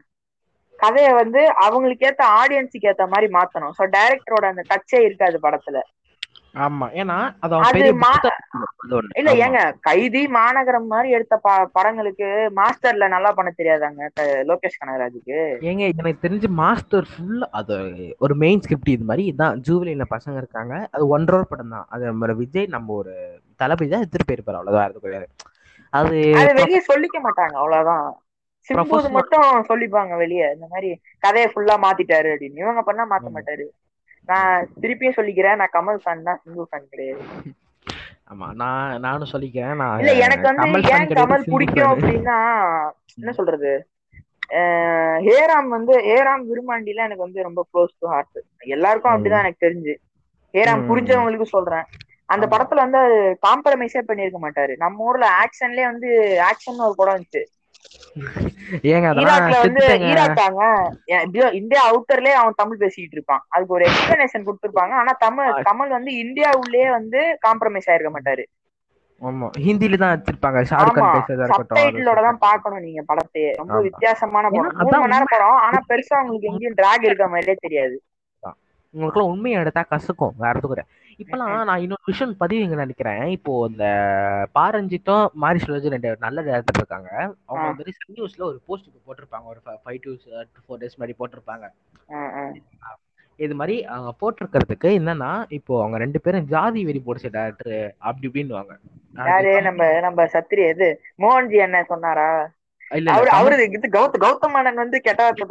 கதையை வந்து அவங்களுக்கு ஏத்த ஆடியன்ஸுக்கு ஏத்த மாதிரி மாத்தணும். சோ டைரக்டரோட அந்த டச்சே இருக்காது படத்துல. ஆமா ஏன்னா அது அது. அது. இல்ல. ஏங்க கைதி மாநகரம் மாதிரி எடுத்த படங்களுக்கு மாஸ்டர்ல நல்லா பண்ண தெரியாதாங்க லோகேஷ் கனகராஜுக்கு ஏங்க எனக்கு தெரிஞ்சு மாஸ்டர் ஃபுல்லா அது ஒரு மெயின் ஸ்கிரிப்ட் இது மாதிரி இதான் ஜூவிலியில பசங்க இருக்காங்க அது ஒன்றரை படம் தான் அது நம்ம விஜய் நம்ம ஒரு தளபதி தான் எடுத்துட்டு போயிருப்பாரு அவ்வளவுதான் எதுவும் கிடையாது அது அது வெளியே சொல்லிக்க மாட்டாங்க அவ்வளவுதான் சிம்புது. மட்டும் சொல்லிப்பாங்க வெளியே இந்த மாதிரி கதையை ஃபுல்லா மாத்திட்டாரு அப்படின்னு இவங்க பண்ணா மாத்த. மாட்டாரு நான் திருப்பியும் சொல்லிக்கிறேன் நான் கமல் ஃபேன் தான் சிம்பு ஃபேன் கிடையாது. ஆமா நான் நானும் சொல்லிக்கிறேன் நான் இல்ல எனக்கு வந்து ஏன் கமல் பிடிக்கும். அப்படின்னா என்ன சொல்றது? ஹேராம் வந்து ஹேராம் விருமாண்டில எனக்கு வந்து ரொம்ப க்ளோஸ் டு ஹார்ட் எல்லாருக்கும் அப்படிதான் எனக்கு தெரிஞ்சு. ஹேராம். புரிஞ்சவங்களுக்கு சொல்றேன். அந்த. படத்துல வந்து காம்ப்ரமைஸே பண்ணிருக்க மாட்டாரு. நம்ம ஊர்ல ஆக்ஷன்லயே வந்து ஆக்ஷன் ஒரு படம் இருந்துச்சு ஏங்க ஈராக்ல வந்து. ஈராக்காங்க இந்தியா- அவுட்டர்லயே அவன் தமிழ் பேசிக்கிட்டு இருப்பான் அதுக்கு ஒரு எக்ஸ்பிளனேஷன் கொடுத்திருப்பாங்க. ஆனா தமிழ் கமல் வந்து இந்தியா உள்ளே வந்து காம்ப்ரமைஸ் ஆயிருக்க மாட்டாரு. ஆமா. ஹிந்தில தான் வச்சிருப்பாங்க ஷாருக் ஆமா. கான் பேசுறதா இருக்கட்டும் சப்டைட்டிலோட தான் பாக்கணும் நீங்க படத்தையே ரொம்ப. வித்தியாசமான படம். மூணு அதான் மணி நேரம் படம். ஆனா பெருசா உங்களுக்கு எங்கேயும் டிராக் இருக்க மாதிரியே தெரியாது. உங்களுக்குலாம் உண்மையை எடுத்தா கசக்கும். வேற இப்பெல்லாம் நான் இன்னொரு விஷயம் பதிவுங்க நினைக்கிறேன். இப்போ இந்த பாரஞ்சிட்டும் மாரி சுழஜி ரெண்டு நல்ல டேரக்டர் இருக்காங்க. அவங்க. வந்து சன் நியூஸ்ல ஒரு போஸ்ட் போட்டிருப்பாங்க. ஒரு ஃபைவ் டு ஃபோர் டேஸ் முன்னாடி போட்டிருப்பாங்க. இது மாதிரி அவங்க போட்டிருக்கிறதுக்கு என்னன்னா இப்போ அவங்க ரெண்டு பேரும் ஜாதி வெறி போடிச்ச டேரக்டர் அப்படி இப்படின்னுவாங்க நம்ம நம்ம சத்திரி இது மோகன்ஜி என்ன சொன்னாரா? இல்ல அவரு இது கௌத கௌதமனன் வந்து கெட்ட வார்த்தை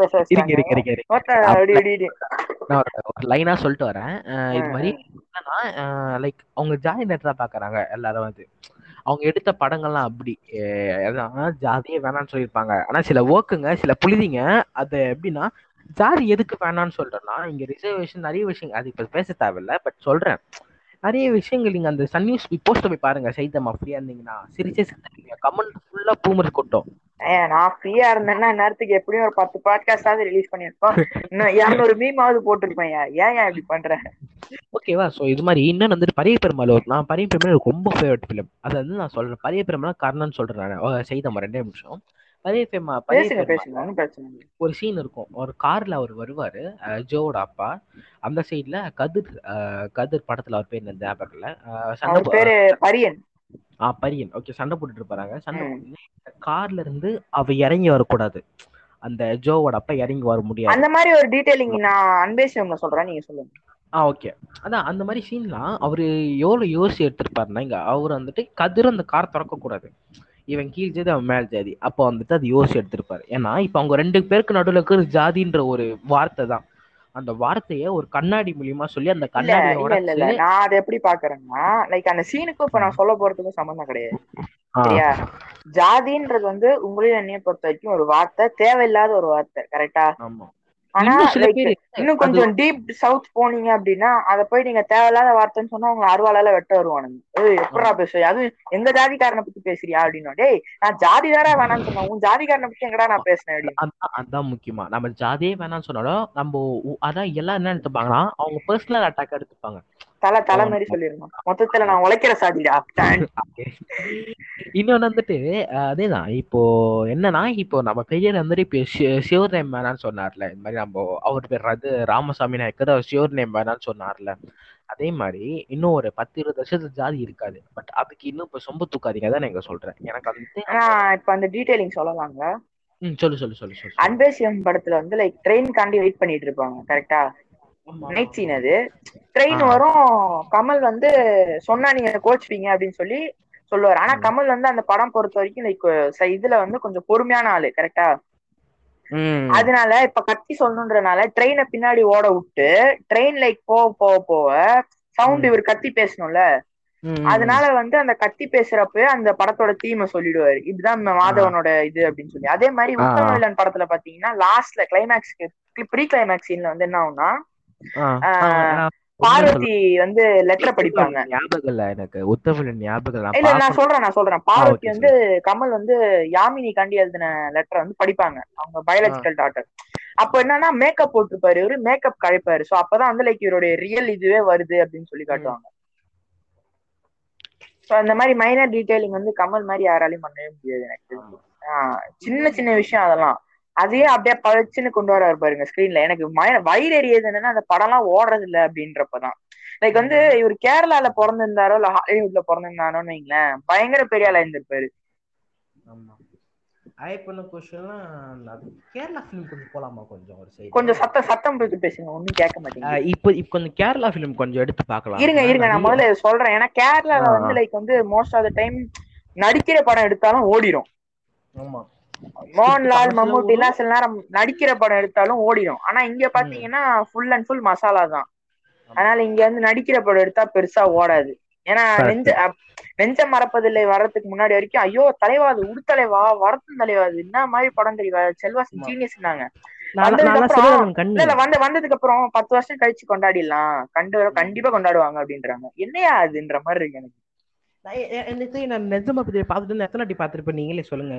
லைனா சொல்லிட்டு வரேன். இது மாதிரி என்னன்னா லைக் அவங்க ஜாதி நேரத்தா பாக்குறாங்க எல்லாரும் வந்து. அவங்க எடுத்த படங்கள்லாம் அப்படி. அதான் ஜாதியே வேணாம்னு சொல்லியிருப்பாங்க. ஆனா சில ஓக்குங்க சில புழுதிங்க அது எப்படின்னா ஜாதி எதுக்கு வேணாம்னு சொல்றேன்னா இங்க ரிசர்வேஷன் நிறைய விஷயம் அது இப்ப பேச தேவையில்ல பட் சொல்றேன். நிறைய விஷயங்கள் நீங்க அந்த சன் நியூஸ் போஸ்ட் போய் பாருங்க சைத்தமா ஃப்ரீயா இருந்தீங்கன்னா சிரிச்சே சிரிச்சிருவீங்க கமெண்ட் ஃபுல்லா பூமர் கொட்டும். நான் ஃப்ரீயா இருந்தேன்னா நேரத்துக்கு எப்படியும் ஒரு பத்து பாட்காஸ்டாவது ரிலீஸ் பண்ணிருப்போம் இன்னும் இரநூறு மீமாவது போட்டிருப்பேன் ஏன் ஏன் இப்படி பண்ற? ஓகேவா ஸோ இது மாதிரி இன்னொன்று வந்துட்டு பரிய பெருமாள் ஒரு நான் பரிய பெருமாள் ரொம்ப ஃபேவரட் ஃபிலிம் அதை வந்து நான் சொல்றேன். பரிய பெருமாள் கர்ணன் சொல்றேன் நான். ரெண்டே நிமிஷம். பரிய பெருமா ஒரு சீன் இருக்கும். ஒரு கார்ல அவர் வருவாரு. ஜோவோட அப்பா. அந்த சைடுல கதிர் கதிர் படத்துல அவர் பேர் ஞாபகம் இல்ல. பேரு பரியன். ஆ பரியன் ஓகே சண்டை போட்டுட்டு இருப்பாங்க சண்டை கார்ல இருந்து அவ இறங்கி வரக்கூடாது. அந்த ஜோவோட அப்பா இறங்கி வர முடியாது. அந்த மாதிரி ஒரு டீடைலிங் நான் அன்பேசியம்ல சொல்றேன் நீங்க சொல்லுங்க. ஆ ஓகே அதான் அந்த மாதிரி சீன்லாம் அவரு எவ்வளவு யோசிச்சு எடுத்திருப்பாருன்னா இங்க அவர் வந்துட்டு கதிர் அந்த கார் திறக்க கூடாது இவன் கீழ் ஜாதி அவன் மேல் ஜாதி. அப்போ வந்துட்டு அது யோசிச்சு எடுத்திருப்பாரு. ஏன்னா இப்ப அவங்க ரெண்டு பேருக்கு நடுவுல இருக்கிற ஜாதின்ற ஒரு வார்த்தை தான். அந்த வார்த்தையை ஒரு கண்ணாடி மூலியமா சொல்லி அந்த கண்ணாடியோட நான் அதை எப்படி பாக்குறேன்னா லைக் அந்த சீனுக்கும் இப்ப நான் சொல்ல போறதுக்கும் சம்மந்தம் கிடையாது. சரியா? ஜாதின்றது வந்து உங்களையும் என்னைய பொறுத்த வரைக்கும் ஒரு வார்த்தை தேவையில்லாத ஒரு வார்த்தை கரெக்டா ஆனா இன்னும் கொஞ்சம் டீப் சவுத் போனீங்க அப்படின்னா அத போய் நீங்க தேவையில்லாத வார்த்தைன்னு சொன்னா உங்க அருவாளால வெட்ட வருவானுங்க. ஏய் எப்படா பேசுவ அதுவும் எங்க ஜாதிக்காரனை பத்தி பேசுறியா அப்படின்னா டேய் நான் ஜாதி தானே வேணாம்னு சொன்னேன். உன் ஜாதிக்காரனை பத்தி எங்கடா நான் பேசினேன் அப்படின்னு. அதான் முக்கியமா. நம்ம ஜாதியே வேணாம்னு சொன்னாலும் நம்ம அதான் எல்லாம் என்ன எடுத்துப்பாங்கன்னா அவங்க பர்சனல் அட்டாக் எடுத்துப்பாங்க. தலை தலை மாதிரி சொல்லிருந்தோம் மொத்தத்துல நான் உழைக்கிற சாதிடா. இன்னொன்னு வந்துட்டு அதேதான். இப்போ என்னன்னா இப்போ நம்ம பெரியர் வந்துட்டு இப்போ சிவர் நேம் வேணான்னு சொன்னார்ல. இந்த மாதிரி நம்ம அவர் பேர் அது ராமசாமி நாயக்கர் அவர் சிவர் நேம் வேணான்னு சொன்னார்ல. அதே மாதிரி இன்னும் ஒரு பத்து இருபது வருஷத்துக்கு ஜாதி இருக்காது. பட் அதுக்கு இன்னும் இப்போ சொம்ப தூக்காதீங்க தான் நான் சொல்றேன். எனக்கு வந்து இப்ப அந்த டீடைலிங் சொல்லலாங்க. சொல்லு சொல்லு சொல்லு சொல்லு அன்பேசியம் படத்துல வந்து லைக் ட்ரெயின் காண்டி வெயிட் பண்ணிட்டு இருப்பாங்க கரெக்டா நைட் சீன் அது ட்ரெயின். வரும் கமல் வந்து சொன்னா நீங்க கோச்சுப்பீங்க அப்படின்னு சொல்லி சொல்லுவாரு ஆனா. கமல் வந்து அந்த படம் பொறுத்த வரைக்கும் லைக் இதுல வந்து கொஞ்சம் பொறுமையான ஆளு கரெக்டா ம். அதனால இப்ப கத்தி சொல்லணுன்றனால ட்ரெயினை பின்னாடி ஓட விட்டு ட்ரெயின் லைக் போக போக போக சவுண்ட். இவர் கத்தி பேசணும்ல அதனால வந்து அந்த கத்தி பேசுறப்ப அந்த படத்தோட தீமை சொல்லிடுவாரு இதுதான் மாதவனோட இது அப்படின்னு சொல்லி அதே மாதிரி. உத்தமவில்லன் படத்துல பாத்தீங்கன்னா லாஸ்ட்ல கிளைமேக்ஸ்க்கு ப்ரீ கிளைமேக்ஸ் சீன்ல வந்து என்ன ஆகும்னா பார்வதி வந்து லெட்டர் படிப்பாங்க. ஞாபகம் இல்ல எனக்கு உத்தமிழ் ஞாபகம் இல்ல. நான் சொல்றேன் நான் சொல்றேன். பார்வதி வந்து கமல் வந்து யாமினி காண்டி எழுதின லெட்டர் வந்து படிப்பாங்க. அவங்க பயாலஜிக்கல் டாக்டர் அப்ப என்னன்னா மேக்கப் போட்டிருப்பாரு இவரு மேக்கப் கழிப்பாரு. சோ அப்பதான் வந்து லைக் இவருடைய ரியல் இதுவே வருது அப்படின்னு சொல்லி காட்டுவாங்க. சோ அந்த மாதிரி மைனர் டீடைலிங் வந்து கமல் மாதிரி யாராலையும் பண்ணவே முடியாது எனக்கு சின்ன சின்ன விஷயம் அதெல்லாம். அதையே அப்படியே பழச்சுன்னு கொண்டு வர பாருங்க ஸ்கிரீன்ல எனக்கு வயிறு எரியது என்னன்னா அந்த படம்லாம் ஓடுறது இல்ல அப்படின்றப்பதான். லைக் வந்து இவர் கேரளால பிறந்திருந்தாரோ இல்ல ஹாலிவுட்ல பிறந்திருந்தாரோன்னு வைங்களேன் பயங்கர பெரிய ஆளா இருந்திருப்பாரு. கேரளா ஃபிலிம் கொஞ்சம் போலாமா கொஞ்சம் ஒரு சைடு கொஞ்சம் சத்தம் சத்தம் போட்டு பேசுங்க ஒண்ணும் கேட்க மாட்டேங்குது. இப்போ இப்போ கொஞ்சம் கேரளா ஃபிலிம் கொஞ்சம் எடுத்து பார்க்கலாம். இருங்க இருங்க நான் முதல்ல சொல்றேன். ஏன்னா கேரளால. வந்து லைக் வந்து மோஸ்ட் ஆஃப் த டைம் நடிக்கிற படம் எடுத்தாலும் ஓடிடும் ஆமா. மோகன்லால் மம்முட்டி எல்லாம் சில நேரம் நடிக்கிற படம் எடுத்தாலும் ஓடிடும். ஆனா இங்க பாத்தீங்கன்னா ஃபுல் அண்ட் ஃபுல் மசாலா தான். அதனால இங்க வந்து நடிக்கிற படம் எடுத்தா பெருசா ஓடாது. ஏன்னா. நெஞ்ச நெஞ்ச மறப்பதில்லை வர்றதுக்கு முன்னாடி வரைக்கும் ஐயோ தலைவா அது உடுத்தலைவா வரத்தும் தலைவா அது என்ன மாதிரி படம் தெரியுவா செல்வாசன் இல்ல வந்து வந்ததுக்கு அப்புறம் பத்து வருஷம் கழிச்சு கொண்டாடிடலாம். கண்டு கண்டிப்பா கொண்டாடுவாங்க அப்படின்றாங்க. என்னையா அதுன்ற மாதிரி இருக்கு எனக்கு. நான் நிஜமா பத்தி பார்த்துட்டு எத்தனை வாட்டி பார்த்திருப்பேன் நீங்களே சொல்லுங்க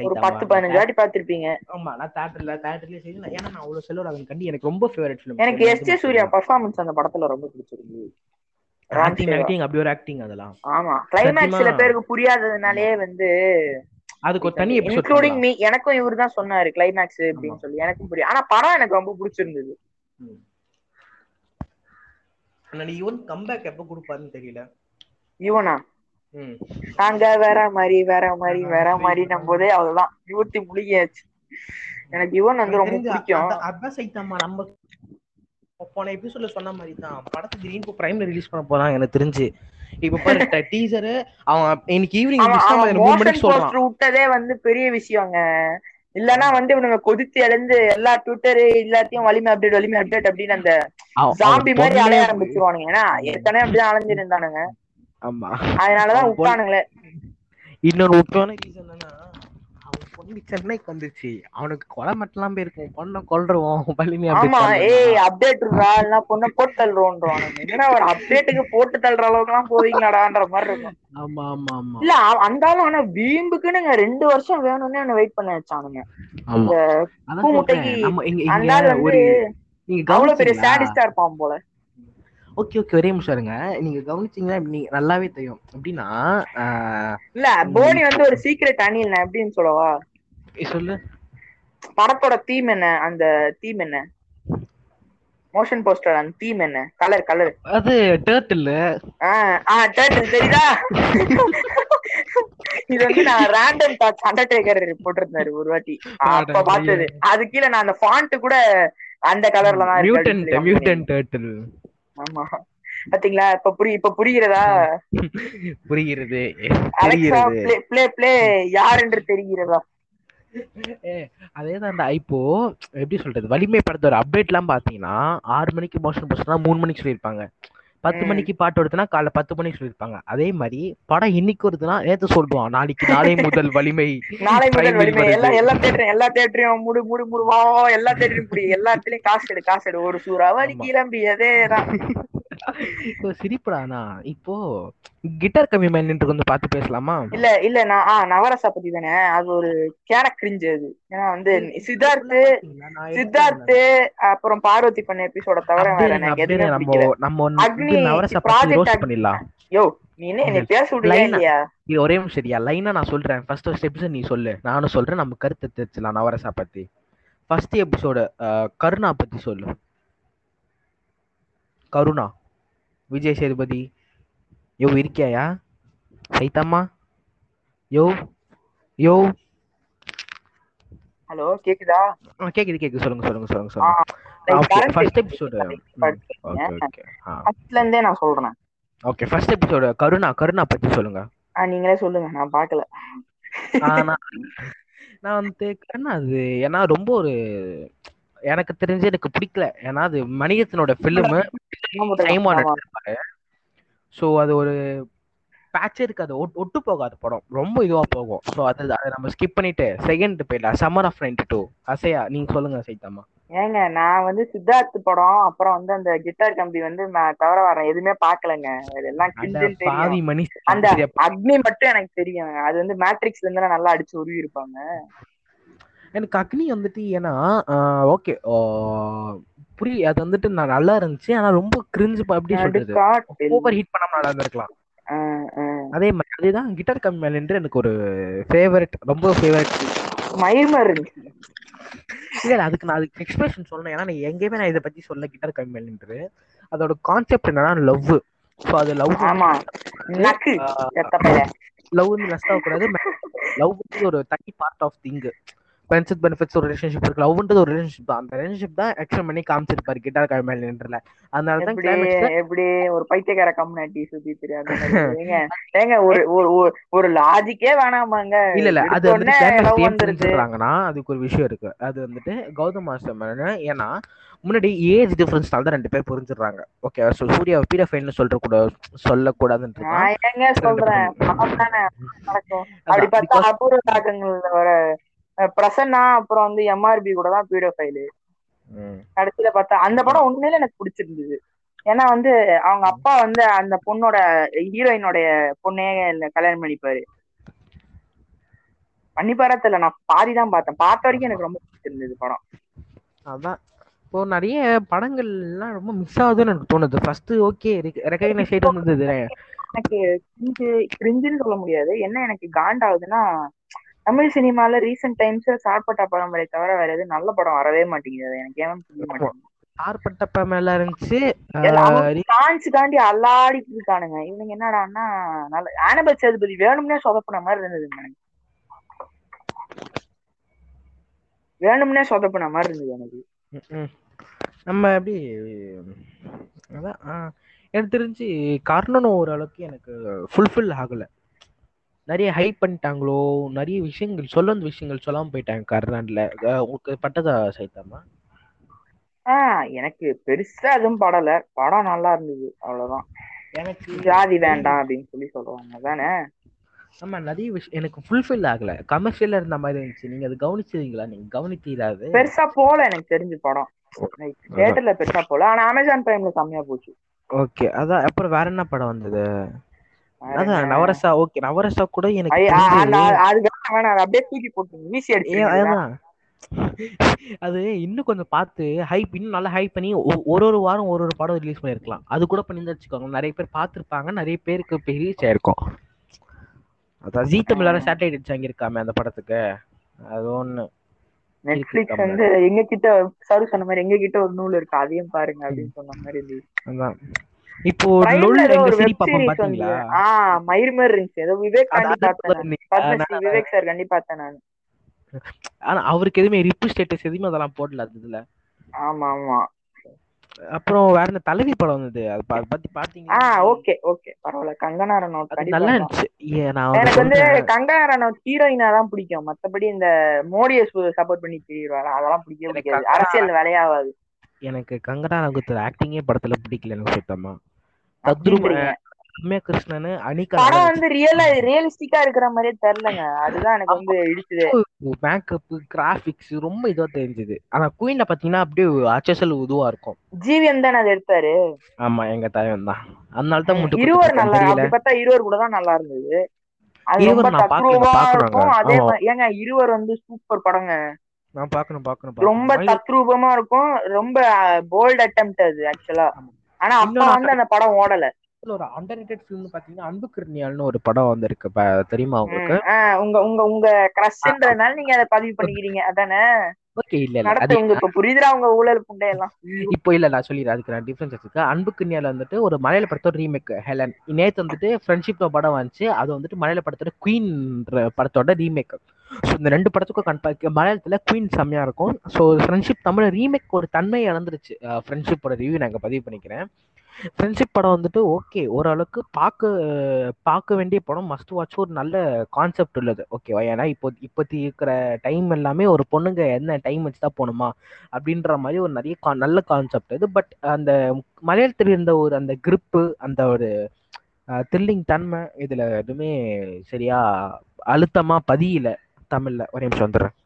ஒரு. பத்து பதினஞ்சு பாத்திருப்பீங்க ஆமா நான் தேட்டர்ல தேட்டர்லயே சரி ஏன்னா நான் அவ்வளவு செல்வராகவன் கண்டி எனக்கு ரொம்ப ஃபேவரட் ஃபிலிம் எனக்கு எஸ் ஜே சூர்யா பர்ஃபார்மன்ஸ் அந்த படத்துல ரொம்ப பிடிச்சிருக்கு. ராம் ஆக்டிங் சேவா. ஆக்டிங் அப்படி ஒரு ஆக்டிங் அதெல்லாம். ஆமா கிளைமேக்ஸ் சில. பேருக்கு புரியாததுனாலே வந்து அதுக்கு ஒரு தனி இன்க்ளூடிங் எபிசோட் மீ எனக்கும் இவரு தான் சொன்னாரு கிளைமேக்ஸ் அப்படின்னு சொல்லி. எனக்கும் புரியும் ஆனா படம் எனக்கு ரொம்ப பிடிச்சிருந்தது. ஈவன் கம்பேக் எப்ப கொடுப்பாருன்னு தெரியல. இவனா? ம் நாங்க வேற மாதிரி வேற மாதிரி வேற மாதிரி போதே அவ்வளவுதான். நிவர்த்தி முழுகியாச்சு எனக்கு இவன் வந்து ரொம்ப பிடிக்கும். அதான் அதான் சைத்தாமா நம்ம போன எபிசோட்ல சொன்ன மாதிரி தான் படத்தை திடீர்னு பிரைம்ல ரிலீஸ் பண்ண போறாங்க எனக்கு தெரிஞ்சு. இப்ப பாரு டீசர் அவன் இன்னைக்கு ஈவினிங் மூணு விட்டதே வந்து பெரிய விஷயங்க இல்லனா வந்து இவனுங்க கொதித்து எழுந்து எல்லா ட்விட்டர் எல்லாத்தையும் வலிமை அப்டேட் வலிமை அப்டேட் அப்படின்னு அந்த ஜாம்பி மாதிரி அலைய ஆரம்பிச்சிருவானுங்க. ஏன்னா ஏற்கனவே அப்படிதான் அலைஞ்சிருந்தானுங்க. ஆமா. அதனாலதான் விட்டானுங்களே இன்னொரு முக்கியமான ரீசன் என்னன்னா அவன் பொண்ணு சென்னைக்கு வந்துச்சு அவனுக்கு கொலை மட்டும்லாம் போயிருக்கும் பொண்ணை கொல்றோம். வலிமை ஆமா ஏய் அப்டேட் இல்ல பொண்ணை போட்டு தள்ளுறோன்றானுங்க என்னடா ஒரு அப்டேட்டுக்கு போட்டு தள்ளுற அளவுக்கு எல்லாம் போவீங்களாடான்ற மாதிரி இருக்கும். ஆமா ஆமா ஆமா. இல்ல அந்த ஆனா வீம்புக்குன்னு ரெண்டு வருஷம் வேணும்னே அவனை வெயிட் பண்ண வச்சானுங்க. ஆமா. இங்க அந்த ஆள் வந்து நீங்க அவ்வளவு பெரிய சாடிஸ்டா இருப்பான் போல. Okay okay. ஒரே நிமிஷம் இருங்க. நீங்க கவனிச்சீங்கன்னா நீங்க நல்லாவே தெரியும். எப்படின்னா ஆஹ் இல்ல போனி வந்து ஒரு சீக்ரெட் அணில் நான் எப்படின்னு சொல்லவா? சொல்லு. படத்தோட தீம் என்ன? அந்த தீம் என்ன? மோஷன் போஸ்டர் அந்த தீம் என்ன? கலர் கலர் அது டேர்ட்டில் ஆஹ் டேர்ட்டில் தெரியுதா? இது வந்து நான் ரேண்டம் தாட்ஸ் அண்டர்டேக்கர் போட்டிருந்தாரு ஒரு வாட்டி. அப்ப பார்த்தது. அது கீழே நான் அந்த ஃபாண்ட் கூட அந்த கலர்ல தான் இருக்கு அப்படின்னு மியூட்டன் சொல்லி மியூட்டன் டேர்ட்டில் ஆமா. பாத்தீங்களா? இப்ப புரி இப்ப புரிகிறதா? புரிகிறது. அலெக்சா தெரிகிறது. ப்ளே ப்ளே ப்ளே யார் என்று தெரிகிறதா அதேதான்டா. இப்போ எப்படி சொல்றது? வலிமை படத்தோட அப்டேட் எல்லாம் பாத்தீங்கன்னா ஆறு மணிக்கு மோஷன் போஸ்ட்னா மூணு மணிக்கு சொல்லியிருப்பாங்க. பத்து. மணிக்கு பாட்டு வருதுன்னா காலைல பத்து மணிக்கு சொல்லியிருப்பாங்க அதே மாதிரி படம் இன்னைக்கு வருதுன்னா நேத்து சொல்லுவான் நாளைக்கு நாளை முதல் வலிமை நாளை முதல் வலிமை. எல்லா எல்லா தேட்டரும் எல்லா தேட்டரையும் முடு முடு முடு வா வா, வா, எல்லா தேட்டரையும் புடி எல்லா இடத்துலயும் காசு எடு காசு எடு ஒரு சூறாவளி ஆமா. கிளம்பியதேதான் இப்போ சிரிப்புடானா இப்போ கிட்டார் கம்மி மேல் நின்று கொஞ்சம் பார்த்து பேசலாமா? இல்ல இல்ல நான் ஆ நவரசா பத்தி தானே அது ஒரு கேன கிரிஞ்சு அது. ஏன்னா வந்து சித்தார்த் சித்தார்த் அப்புறம் பார்வதி பண்ண எபிசோட தவிர வேற நம்ம நம்ம அக்னி, நவரசா பத்தி ரோஸ்ட். பண்ணிடலாம். யோ ஒரே சரியா லைனா நான் சொல்றேன். ஃபர்ஸ்ட் எபிசோட் நீ சொல்லு. நானும் சொல்றேன். நம்ம கருத்து தெரிச்சுலாம் நவரசா பத்தி. ஃபர்ஸ்ட் எபிசோட கருணா பத்தி சொல்லு. கருணா. விஜய் சேதுபதி. யோ இருக்கியாயா? சைத்தம்மா யோ யோ. ஹலோ கேக்குதா? கேக்குது கேக்குது. சொல்லுங்க சொல்லுங்க சொல்லுங்க சொல்லுங்க. ஃபர்ஸ்ட் episode எபிசோடு ஓகே ஃபர்ஸ்ட்ல இருந்தே நான் சொல்றேன். Okay first episode Karuna Karuna பத்தி சொல்லுங்க. நீங்களே சொல்லுங்க. நான் நான் நான் வந்து கருணா அது ஏன்னா ரொம்ப ஒரு எனக்கு தெரிஞ்சு எனக்கு பிடிக்கல. ஏன்னா அது மணிகத்தினோட ஃபிலிம் சைமான். எடுத்திருப்பாரு ஸோ அது ஒரு பேட்சே இருக்காது. ஒட்- ஒட்டு போகாது படம். ரொம்ப இதுவா போகும். ஸோ அது அதை நம்ம ஸ்கிப் பண்ணிட்டு செகண்ட் போயிடலாம். சம்மர் ஆஃப் நைன்டி டூ அசையா நீங்க சொல்லுங்க சைத்தாமா ஏங்க நான் வந்து சித்தார்த் படம் அப்புறம் வந்து அந்த கிட்டார் கம்பி வந்து நான் தவிர வர எதுவுமே பாக்கலங்க எல்லாம் அந்த அக்னி மட்டும் எனக்கு தெரியும். அது வந்து மேட்ரிக்ஸ்ல இருந்து நல்லா அடிச்சு உருவி இருப்பாங்க. எனக்கு அக்னி வந்துட்டு ஏன்னா ஓகே புரி அது வந்துட்டு நான் நல்லா இருந்துச்சு ஆனா ரொம்ப கிரிஞ்சு எப்படி சொல்றது. ஓவர் ஹீட் பண்ணாம நல்லா இருந்திருக்கலாம். அதே மாதிரி அதுதான் கிட்டார் கம்மி என்று எனக்கு ஒரு ஃபேவரட் ரொம்ப ஃபேவரட் இருந்துச்சு இல்ல அதுக்கு நான் அதுக்கு எக்ஸ்பிரஷன் சொல்லணும். ஏன்னா நான் எங்கேயுமே நான் இதை பத்தி சொல்ல கிட்டார் கம்மி அதோட கான்செப்ட் என்னன்னா லவ் ஸோ அது லவ். லவ் வந்து லஸ்ட் ஆகக்கூடாது. லவ் வந்து ஒரு தனி part of thing friendship benefits ஒரு ரிலேஷன்ஷிப் இருக்கு. லவ்ன்றது ஒரு ரிலேஷன்ஷிப் தான். அந்த ரிலேஷன்ஷிப் தான் எக்ஸ்பிளைன் பண்ணி காமிச்சிருப்பாரு கிட்டார் கம்மி நின்றல. அதனால தான் எப்படி ஒரு பைத்தியக்கார கம்யூனிட்டி சுத்தி தெரியாத ஏங்க ஒரு ஒரு ஒரு- லாஜிக்கே வேணாமாங்க. இல்ல இல்ல அது புரிஞ்சுக்கிறாங்கன்னா அதுக்கு ஒரு விஷயம் இருக்கு. அது வந்துட்டு கௌதம் மாஸ்டர் ஏன்னா முன்னாடி ஏஜ் டிஃபரன்ஸ்னால தான் ரெண்டு பேர் புரிஞ்சிடுறாங்க ஓகே ஸோ சூர்யா பீடஃபைன்னு சொல்ற கூட ஏங்க சொல்றேன்? அப்படி பார்த்தா அபூர்வ தாக்கங்கள்ல வர பிரசன்னா அப்புறம் வந்து எம்ஆர்பி கூட தான் பீடோ ஃபைலு கடைசியில பார்த்தா அந்த படம் உண்மையில எனக்கு பிடிச்சிருந்தது. ஏன்னா வந்து அவங்க அப்பா வந்து அந்த பொண்ணோட ஹீரோயினோடைய இல்ல கல்யாணம் பண்ணிப்பாரு. பண்ணிப்பாரா தெரியல நான் பாதி தான் பார்த்தேன். பார்த்த வரைக்கும் எனக்கு ரொம்ப பிடிச்சிருந்தது படம். அதான். இப்போ நிறைய படங்கள்லாம் ரொம்ப மிஸ் ஆகுதுன்னு எனக்கு தோணுது. ஃபர்ஸ்ட் ஓகே ரெகக்னைஸ் ஆயிட்டு வந்தது. எனக்கு கிரிஞ்சு கிரிஞ்சுன்னு சொல்ல முடியாது. என்ன எனக்கு காண்டாகுதுன்னா தமிழ் சினிமால ரீசெண்ட் டைம்ஸ் சார்பட்டா பரம்பரை தவிர வேற எதுவும் நல்ல படம் வரவே மாட்டேங்குது. எனக்கு ஏன் புரிய மாட்டேங்குது. ஆர்பட்டப்ப மேல இருந்துச்சு. டான்ஸ் காண்டி அல்லாடிட்டு இருக்கானுங்க. இவனுங்க என்னடான்னா நல்ல ஆனபல் சேதுபதி வேணும்னே சொதப்புன மாதிரி இருந்தது எனக்கு வேணும்னே சொதப்புன மாதிரி இருந்தது எனக்கு. ம்ம். நம்ம எப்படி அதான் எனக்கு தெரிஞ்சு கர்ணனும் ஓரளவுக்கு எனக்கு ஃபுல்ஃபில் ஆகல. நிறைய ஹைப் பண்ணிட்டாங்களோ? நிறைய விஷயங்கள் சொல்ல வந்த விஷயங்கள் சொல்லாம போயிட்டாங்க அஹ் உங்களுக்கு பட்டதா சைத்தாமா ஆஹ் எனக்கு பெருசா எதுவும் படல. படம் நல்லா இருந்தது அவ்வளவுதான். எனக்கு ஜாதி வேண்டாம் அப்படின்னு சொல்லி சொல்றாங்க அதானே? ஆமா நிறைய விஷயம் எனக்கு ஃபுல்ஃபில் ஆகல. கமர்ஷியலா இருந்த மாதிரி இருந்துச்சு. நீங்க அது கவனிச்சிருக்கீங்களா நீங்க கவனித்தீங்களா அது பெருசா போல எனக்கு தெரிஞ்சு படம். தியேட்டர்ல பெருசா போல. ஆனா அமேசான் பிரைம்ல செம்மையா போச்சு. ஓகே அதான். அப்புறம் வேற என்ன படம் வந்தது? அதான்? நவரசா ஓகே நவரசா கூட எனக்கு அப்படியே தூக்கி போட்டு வீசி. அது இன்னும் கொஞ்சம் பார்த்து ஹைப் இன்னும் நல்லா ஹைப் பண்ணி ஒரு ஒரு வாரம் ஒரு ஒரு படம் ரிலீஸ் பண்ணிருக்கலாம் அது கூட பண்ணி வச்சுக்கோங்க. நிறைய பேர் பார்த்திருப்பாங்க நிறைய பேருக்கு ரீச் ஆயிருக்கும் அதான் ஜீ தமிழ் சேட்டலைட் அடிச்சு வாங்கியிருக்காமே அந்த படத்துக்கு. அது ஒண்ணு. நெட்ஃபிளிக்ஸ் வந்து எங்க கிட்ட சரு சொன்ன மாதிரி எங்க கிட்ட ஒரு நூல் இருக்கு. அதையும் பாருங்க அப்படின்னு சொன்ன மாதிரி அதான். இப்போ Prime நொல் ல ஏதோ எங்க ஒரு சீரி பாப்போம் பாத்தீங்களா? ஆ மயிர் மாதிரி இருந்துச்சு. ஏதோ விவேக் காண்டி பார்த்தேன். பத்மஸ்ரீ விவேக் சார் கண்டி பார்த்தேன் நான். ஆனா அவருக்கு எதுவுமே ரிப்பு ஸ்டேட்டஸ் எதுவுமே அதெல்லாம் போடல அது இதுல. ஆமா ஆமா. அப்புறம் வேற இந்த தலைவி படம் வந்தது. அது பத்தி ஆ பாத்தீங்களா? Okay okay. பரவாயில்ல கங்கனா ரனௌத் கண்டிப்பா நல்லா. இருந்துச்சு. எனக்கு வந்து. கங்கனா ரனௌத் ஹீரோயினா தான் பிடிக்கும். மத்தபடி இந்த மோடியை சப்போர்ட் பண்ணி திரியிறாள் அதெல்லாம் பிடிக்கவே பிடிக்காது. அரசியல் வேலையாகாது எனக்கு கங்கனா ரகுத்தர் ஆக்டிங்கே படத்துல பிடிக்கல எனக்கு சுத்தமா. ரம்யா கிருஷ்ணன் அனிகா படம் வந்து ரியலா ரியலிஸ்டிக்கா இருக்கிற மாதிரியே தெரியலங்க. அதுதான் எனக்கு வந்து இடிச்சுது. மேக்கப் கிராபிக்ஸ் ரொம்ப இதுவா தெரிஞ்சது. ஆனா குயின்ல பாத்தீங்கன்னா அப்படியே அச்சசல் இதுவா இருக்கும். ஜீவியம் தானே அதை எடுத்தாரு? ஆமா எங்க தலைவன் தான். அதனால தான் முட்டு இருவர் நல்லா அப்படி பார்த்தா இருவர் கூட தான் நல்லா இருந்தது. அது இருவர் ரொம்ப தத்ரூபமா. இருக்கும். அதே ஏங்க இருவர் வந்து சூப்பர் படங்க. நான் பாக்கணும் பாக்கணும் ரொம்ப. தத்ரூபமா இருக்கும். ரொம்ப போல்ட் அட்டெம்ட் அது ஆக்சுவலா. ஆனா அப்ப வந்து அந்த படம் ஓடல. ஒரு அண்டர் ரேட்டட் ஃபிலிம் பாத்தீங்கன்னா அன்பு கிருணியால்னு ஒரு படம் வந்திருக்கு தெரியுமா உங்களுக்கு? உங்க உங்க உங்க கிரஷ்ன்றதுனால நீங்க அதை பதிவு பண்ணிக்கிறீங்க. அதானே? ஓகே இல்ல இல்ல. அது இப்ப புரியுதுடா உங்க ஊழல் புண்டை எல்லாம் இப்போ இல்ல நான் சொல்லிடுறேன். அதுக்கு நான் டிஃபரன்ஸ் வச்சிருக்கேன் அன்பு கிண்ணியால வந்துட்டு ஒரு மலையாள படத்தோட ரீமேக் ஹெலன். நேத்து வந்துட்டு ஃப்ரெண்ட்ஷிப் படம் வந்துச்சு. அது வந்துட்டு மலையாள படத்தோட குயின்ற படத்தோட ரீமேக் ஸோ இந்த ரெண்டு படத்துக்கும் கண்பா மலையாளத்தில் குயின் செம்மையாக இருக்கும். ஸோ ஃப்ரெண்ட்ஷிப் தமிழ் ரீமேக் ஒரு தன்மை இழந்துருச்சு. ஃப்ரெண்ட்ஷிப்போட ரிவ்யூ நாங்கள் பதிவு பண்ணிக்கிறேன். ஃப்ரெண்ட்ஷிப் படம் வந்துட்டு ஓகே ஓரளவுக்கு பார்க்க பார்க்க வேண்டிய படம் மஸ்ட் வாட்ச் ஒரு நல்ல கான்செப்ட் உள்ளது. ஓகேவா ஏன்னா இப்போ இப்போத்தி இருக்கிற டைம் எல்லாமே ஒரு பொண்ணுங்க என்ன டைம் வச்சு தான் போகணுமா? அப்படின்ற மாதிரி ஒரு நிறைய கா- நல்ல கான்செப்ட் இது. பட் அந்த மலையாளத்தில் இருந்த ஒரு அந்த கிரிப்பு அந்த ஒரு த்ரில்லிங் தன்மை இதில் எதுவுமே சரியா அழுத்தமாக பதியலை. தமிழ்ல ஒரு நிமிஷம் வந்துடுறேன்.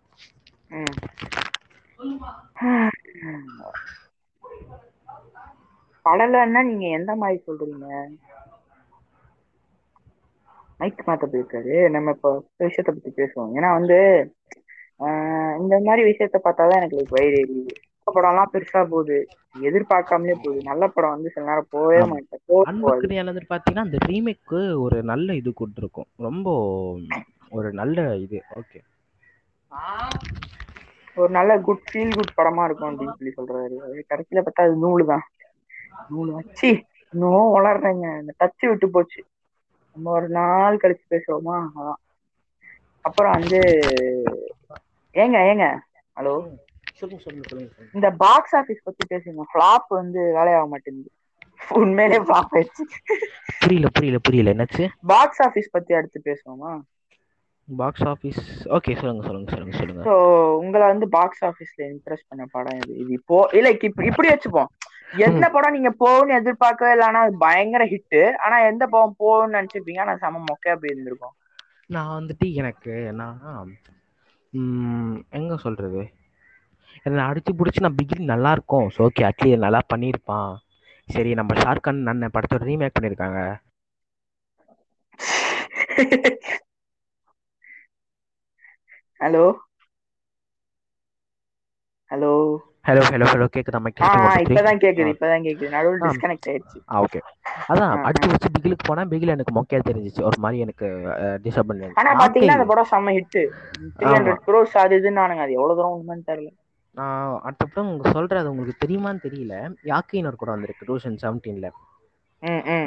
படலன்னா நீங்க எந்த மாதிரி சொல்றீங்க? மைக் மாத்த போயிருக்காரு. நம்ம இப்போ விஷயத்த பத்தி பேசுவோம். ஏன்னா வந்து இந்த மாதிரி விஷயத்த பார்த்தாதான் எனக்கு like வயிறு எரியுது படம்லாம் பெருசா போகுது. எதிர்பார்க்காமலே போகுது. நல்ல படம் வந்து சில நேரம் போகவே. மாட்டேன். போகவே அன்பு போகாது. கிடையாது பாத்தீங்கன்னா அந்த ரீமேக்கு ஒரு நல்ல இது கொடுத்துருக்கும். ரொம்ப ஒரு நல்ல இது ஓகே ஒரு நல்ல குட் ஃபீல் குட் படமா இருக்கும் அப்படின்னு சொல்லி சொல்றாரு. கடைசியில பார்த்தா அது நூலு தான். நூலு வச்சு இன்னும் வளர்றேங்க இந்த டச்சு விட்டு போச்சு. நம்ம ஒரு நாள் கழிச்சு பேசுவோமா? அதான். அப்புறம் வந்து ஏங்க ஏங்க? ஹலோ. இந்த பாக்ஸ் ஆபீஸ் பத்தி பேசுங்க. ஃபிளாப் வந்து வேலையாக மாட்டேங்குது. உண்மையிலே ஃபிளாப் ஆயிடுச்சு. புரியல புரியல புரியல. என்னாச்சு? பாக்ஸ் ஆபீஸ் பத்தி அடுத்து பேசுவோமா? பாக்ஸ் ஆஃபீஸ் ஓகே சொல்லுங்க சொல்லுங்க சொல்லுங்க சொல்லுங்க. ஸோ உங்களை வந்து பாக்ஸ் ஆபீஸ்ல இம்ப்ரெஸ் பண்ண படம் இது இது இப்போ இல்ல இப்ப இப்படி வச்சுப்போம். எந்த படம் நீங்க போகும்னு எதிர்பார்க்கவே இல்லை ஆனா அது பயங்கர ஹிட் ஆனா எந்த படம் போகும்னு நினைச்சிருப்பீங்க? ஆனா செம மொக்கையா அப்படி இருந்திருக்கும். நான் வந்துட்டு எனக்கு ம், எங்க சொல்றது? என்னை அடிச்சு பிடிச்சி நான் பிகில் நல்லா இருக்கும் ஸோ ஓகே அட்லீஸ்ட் நல்லா பண்ணியிருப்பான். சரி நம்ம ஷாருக்கான் அண்ணன் படத்தோட ரீமேக் பண்ணியிருக்காங்க. Hello hello hello hello hello கேக்குதா மைக் இப்பதான் கேக்குது இப்பதான் கேக்குது. நடுவில். டிஸ்கனெக்ட் ஆயிடுச்சு. ஓகே அதான் அடிச்சு பிடிச்சி பிகிலுக்கு போனா பிகில் எனக்கு மொக்கையா தெரிஞ்சிச்சு. ஒரு மாதிரி எனக்கு டிஸ்டர்ப் ஆனா பண்ணி பாத்தீங்கன்னா அந்த படம் செம்ம ஹிட் த்ரீ. ஹண்ட்ரட் க்ரோஸ் அது இதுன்னு அது எவ்வளவு தூரம் உண்மைன்னு தெரியல. நான் அடுத்த படம் உங்களுக்கு சொல்றது உங்களுக்கு தெரியுமான்னு தெரியல. யாக்கின்னு ஒரு படம் வந்திருக்கு டூ தௌசண்ட் செவன்டீன்ல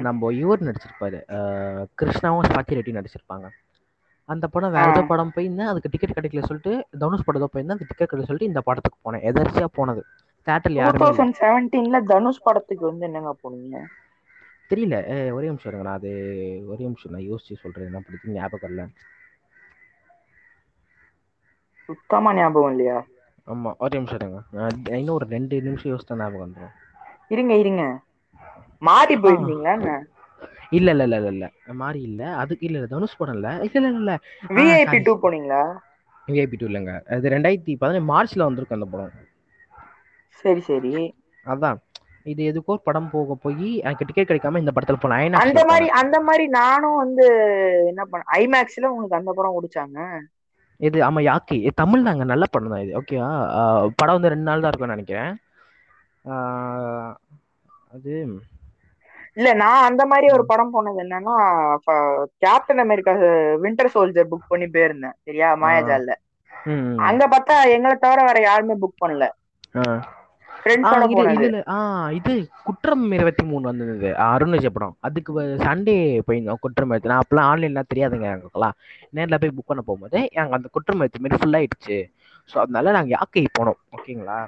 நம்ம இவர் நடிச்சிருப்பாரு. கிருஷ்ணாவும் ஸ்வாதி ரெட்டி நடிச்சிருப்பாங்க. அந்த படம் வேற. ஏதோ படம் போயிருந்தேன் அதுக்கு டிக்கெட் கிடைக்கல சொல்லிட்டு தனுஷ் படம் ஏதோ போயிருந்தேன். அந்த டிக்கெட் கிடைக்கல சொல்லிட்டு இந்த படத்துக்கு போனேன். எதர்ச்சியா போனது. தேட்டர்ல யாருமே. தௌசண்ட் செவன்டீன்ல தனுஷ் படத்துக்கு வந்து என்னங்க போனீங்க? தெரியல. ஒரே நிமிஷம் இருங்க. நான் அது ஒரே நிமிஷம் நான் யோசிச்சு சொல்றேன். என்ன பிடிக்கும் ஞாபகம் இல்லை சுத்தமா ஞாபகம் இல்லையா? ஆமா. ஒரே நிமிஷம் இருங்க. இன்னும் ஒரு ரெண்டு நிமிஷம் யோசிச்சா ஞாபகம் வந்துடும் இருங்க இருங்க. மாறி போயிருந்தீங்களா இல்ல இல்ல இல்ல இல்ல. இல்ல மாறி இல்ல. அதுக்கு இல்ல இல்ல. தனுஷ் படம் இல்ல. இல்ல இல்ல இல்ல. விஐபி டூ போனீங்களா? விஐபி டூ இல்லைங்க. அது ரெண்டாயிரத்தி பதினேழு மார்ச்ல வந்திருக்கு அந்த படம். சரி சரி. அதான். இது எதுக்கோ படம் போக போய் எனக்கு டிக்கெட் கிடைக்காம இந்த படத்துல போனேன் அந்த மாதிரி. அந்த மாதிரி நானும் வந்து என்ன பண்ண ஐமேக்ஸ்ல உங்களுக்கு அந்த படம் குடிச்சாங்க? இது ஆமா யாக்கி. தமிழ் தாங்க. நல்ல படம் தான் இது. ஓகேவா படம் வந்து ரெண்டு நாள் தான் இருக்கும்னு நினைக்கிறேன். அது இல்ல நான் அந்த மாதிரி ஒரு படம் போனது என்னன்னா captain America winter soldier book பண்ணி போயிருந்தேன் சரியா? மாயாஜால்ல. ம், ம். அங்க பார்த்தா எங்களை தவிர வேற யாருமே புக் பண்ணல. இது போனது. இதுல ஆ இது குற்றம் இருபத்தி மூணு வந்தது. அருண் விஜய் படம். அதுக்கு சண்டே போயிருந்தோம் குற்றம் எழுத்து நான் அப்பெல்லாம் ஆன்லைன்லாம் தெரியாதுங்க எங்களுக்குலாம் நேர்ல போய் புக் பண்ண போகும்போது அந்த குற்றம் எழுத்து மாரி ஃபுல் ஆயிடுச்சு. ஸோ அதனால நாங்க யாக்கை போனோம் ஓகேங்களா.